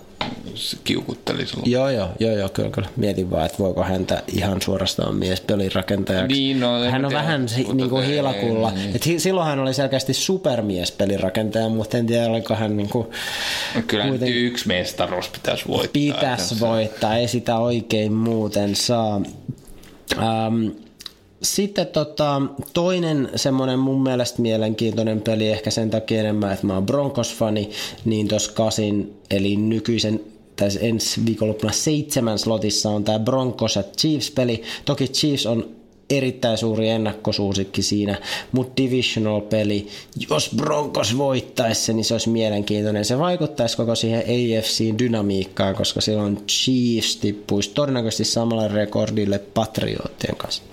kiukutteli silloin. Joo, joo, joo, joo kyllä, kyllä. Mietin vaan, että voiko häntä ihan suorastaan miespelin rakentajaksi. Niin, no, hän on tiedä, vähän niin kuin hilakulla. Ei, niin. Et silloin hän oli selkeästi supermiespelin rakentaja, mutta en tiedä, oliko hän niin kuin... No, kyllä kuiten... yksi mestaruus pitäisi voittaa. Pitäisi voittaa, ei sitä oikein muuten saa. Um, sitten tota, toinen semmoinen mun mielestä mielenkiintoinen peli, ehkä sen takia enemmän, että mä oon Broncos-fani, niin tuossa kasin, eli nykyisen tai ensi viikonloppuna seitsemän slotissa on tämä Broncos at Chiefs-peli. Toki Chiefs on erittäin suuri ennakkosuusikki siinä, mutta divisional-peli, jos Broncos voittaisi niin se olisi mielenkiintoinen. Se vaikuttaisi koko siihen AFCin dynamiikkaan, koska silloin Chiefs tippuisi todennäköisesti samalle rekordille Patriottien kanssa.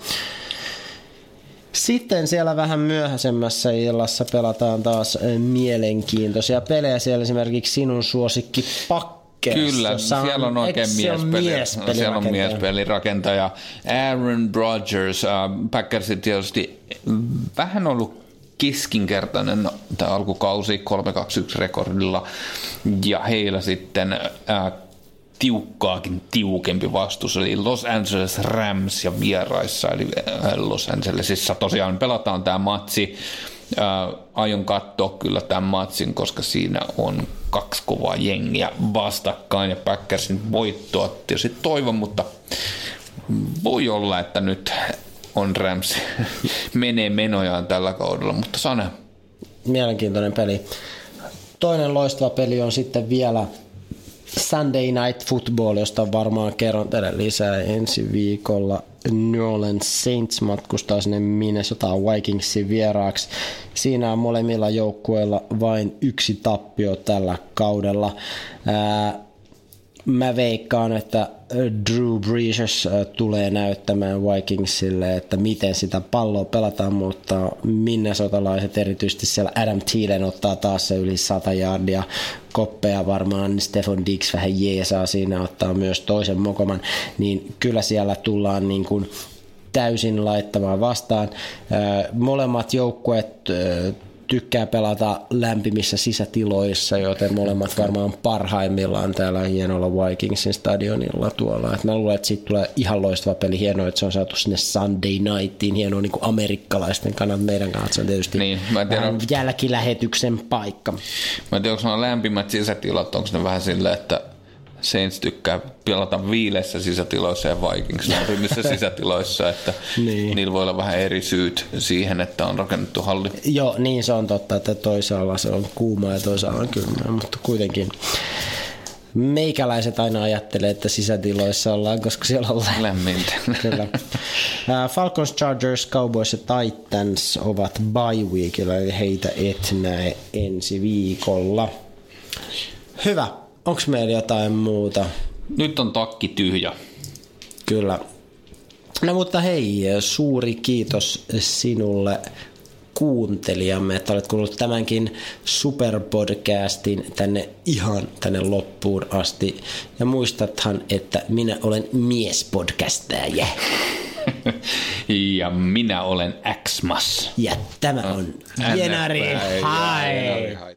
Sitten siellä vähän myöhäisemmässä illassa pelataan taas mielenkiintoisia pelejä. Siellä esimerkiksi sinun suosikki Pakki Kyllä, siellä on oikein miespeli, miespeli siellä on miespelirakentaja Aaron Rodgers. Uh, Packersit tietysti vähän ollut keskinkertainen tämä alkukausi 3-2-1 rekordilla ja heillä sitten uh, tiukkaakin tiukempi vastus, eli Los Angeles Rams ja vieraissa, eli äh, Los Angelesissa tosiaan pelataan tämä matsi. Äh, aion katsoa kyllä tämän matsin, koska siinä on kaksi kovaa jengiä vastakkain ja Packersin voittoa tietysti toivon, mutta voi olla, että nyt on Rams (laughs) menee menojaan tällä kaudella, mutta Sane. Mielenkiintoinen peli. Toinen loistava peli on sitten vielä Sunday Night Football, josta varmaan kerron teille lisää ensi viikolla. New Orleans Saints matkustaa sinne Minnesota Vikingsin vieraaksi. Siinä on molemmilla joukkueilla vain yksi tappio tällä kaudella. Ää, mä veikkaan, että Drew Brees tulee näyttämään Vikingsille, että miten sitä palloa pelataan, mutta minnesotalaiset erityisesti siellä Adam Thielen ottaa taas se yli 100 jardia koppeja varmaan, Stefan Dix vähän jeesaa siinä, ottaa myös toisen mokoman, niin kyllä siellä tullaan niin kuin täysin laittamaan vastaan. Molemmat joukkueet tykkää pelata lämpimissä sisätiloissa, joten molemmat varmaan parhaimmillaan täällä hienolla Vikingsin stadionilla tuolla. Et mä luulen, että siitä tulee ihan loistava peli. Hienoa, että se on saatu sinne Sunday nightiin. Hienoa niin kuin amerikkalaisten kannalta. Meidän kannalta se on tietysti niin, mä tiedän, jälkilähetyksen paikka. Mä en tiedä, onko lämpimät sisätilat, onko ne vähän silleen, että Saints tykkää pelata viileissä sisätiloissa ja Vikings lämpimissä (laughs) sisätiloissa, että niin. niillä voi olla vähän eri syyt siihen, että on rakennettu halli. Joo, niin se on totta, että toisaalla se on kuuma ja toisaalla on kylmä, mutta kuitenkin meikäläiset aina ajattelee, että sisätiloissa ollaan, koska siellä on lämmintä. (laughs) Kyllä. Falcons, Chargers, Cowboys ja Titans ovat bye weekillä, eli heitä et näe ensi viikolla. Hyvä. Onko meillä jotain muuta? Nyt on takki tyhjä. Kyllä. No mutta hei, suuri kiitos sinulle kuuntelijamme, että olet kuullut tämänkin superpodcastin tänne ihan tänne loppuun asti. Ja muistathan, että minä olen miespodcastaja. (laughs) ja minä olen Xmas. Ja tämä on Jenari. Hai.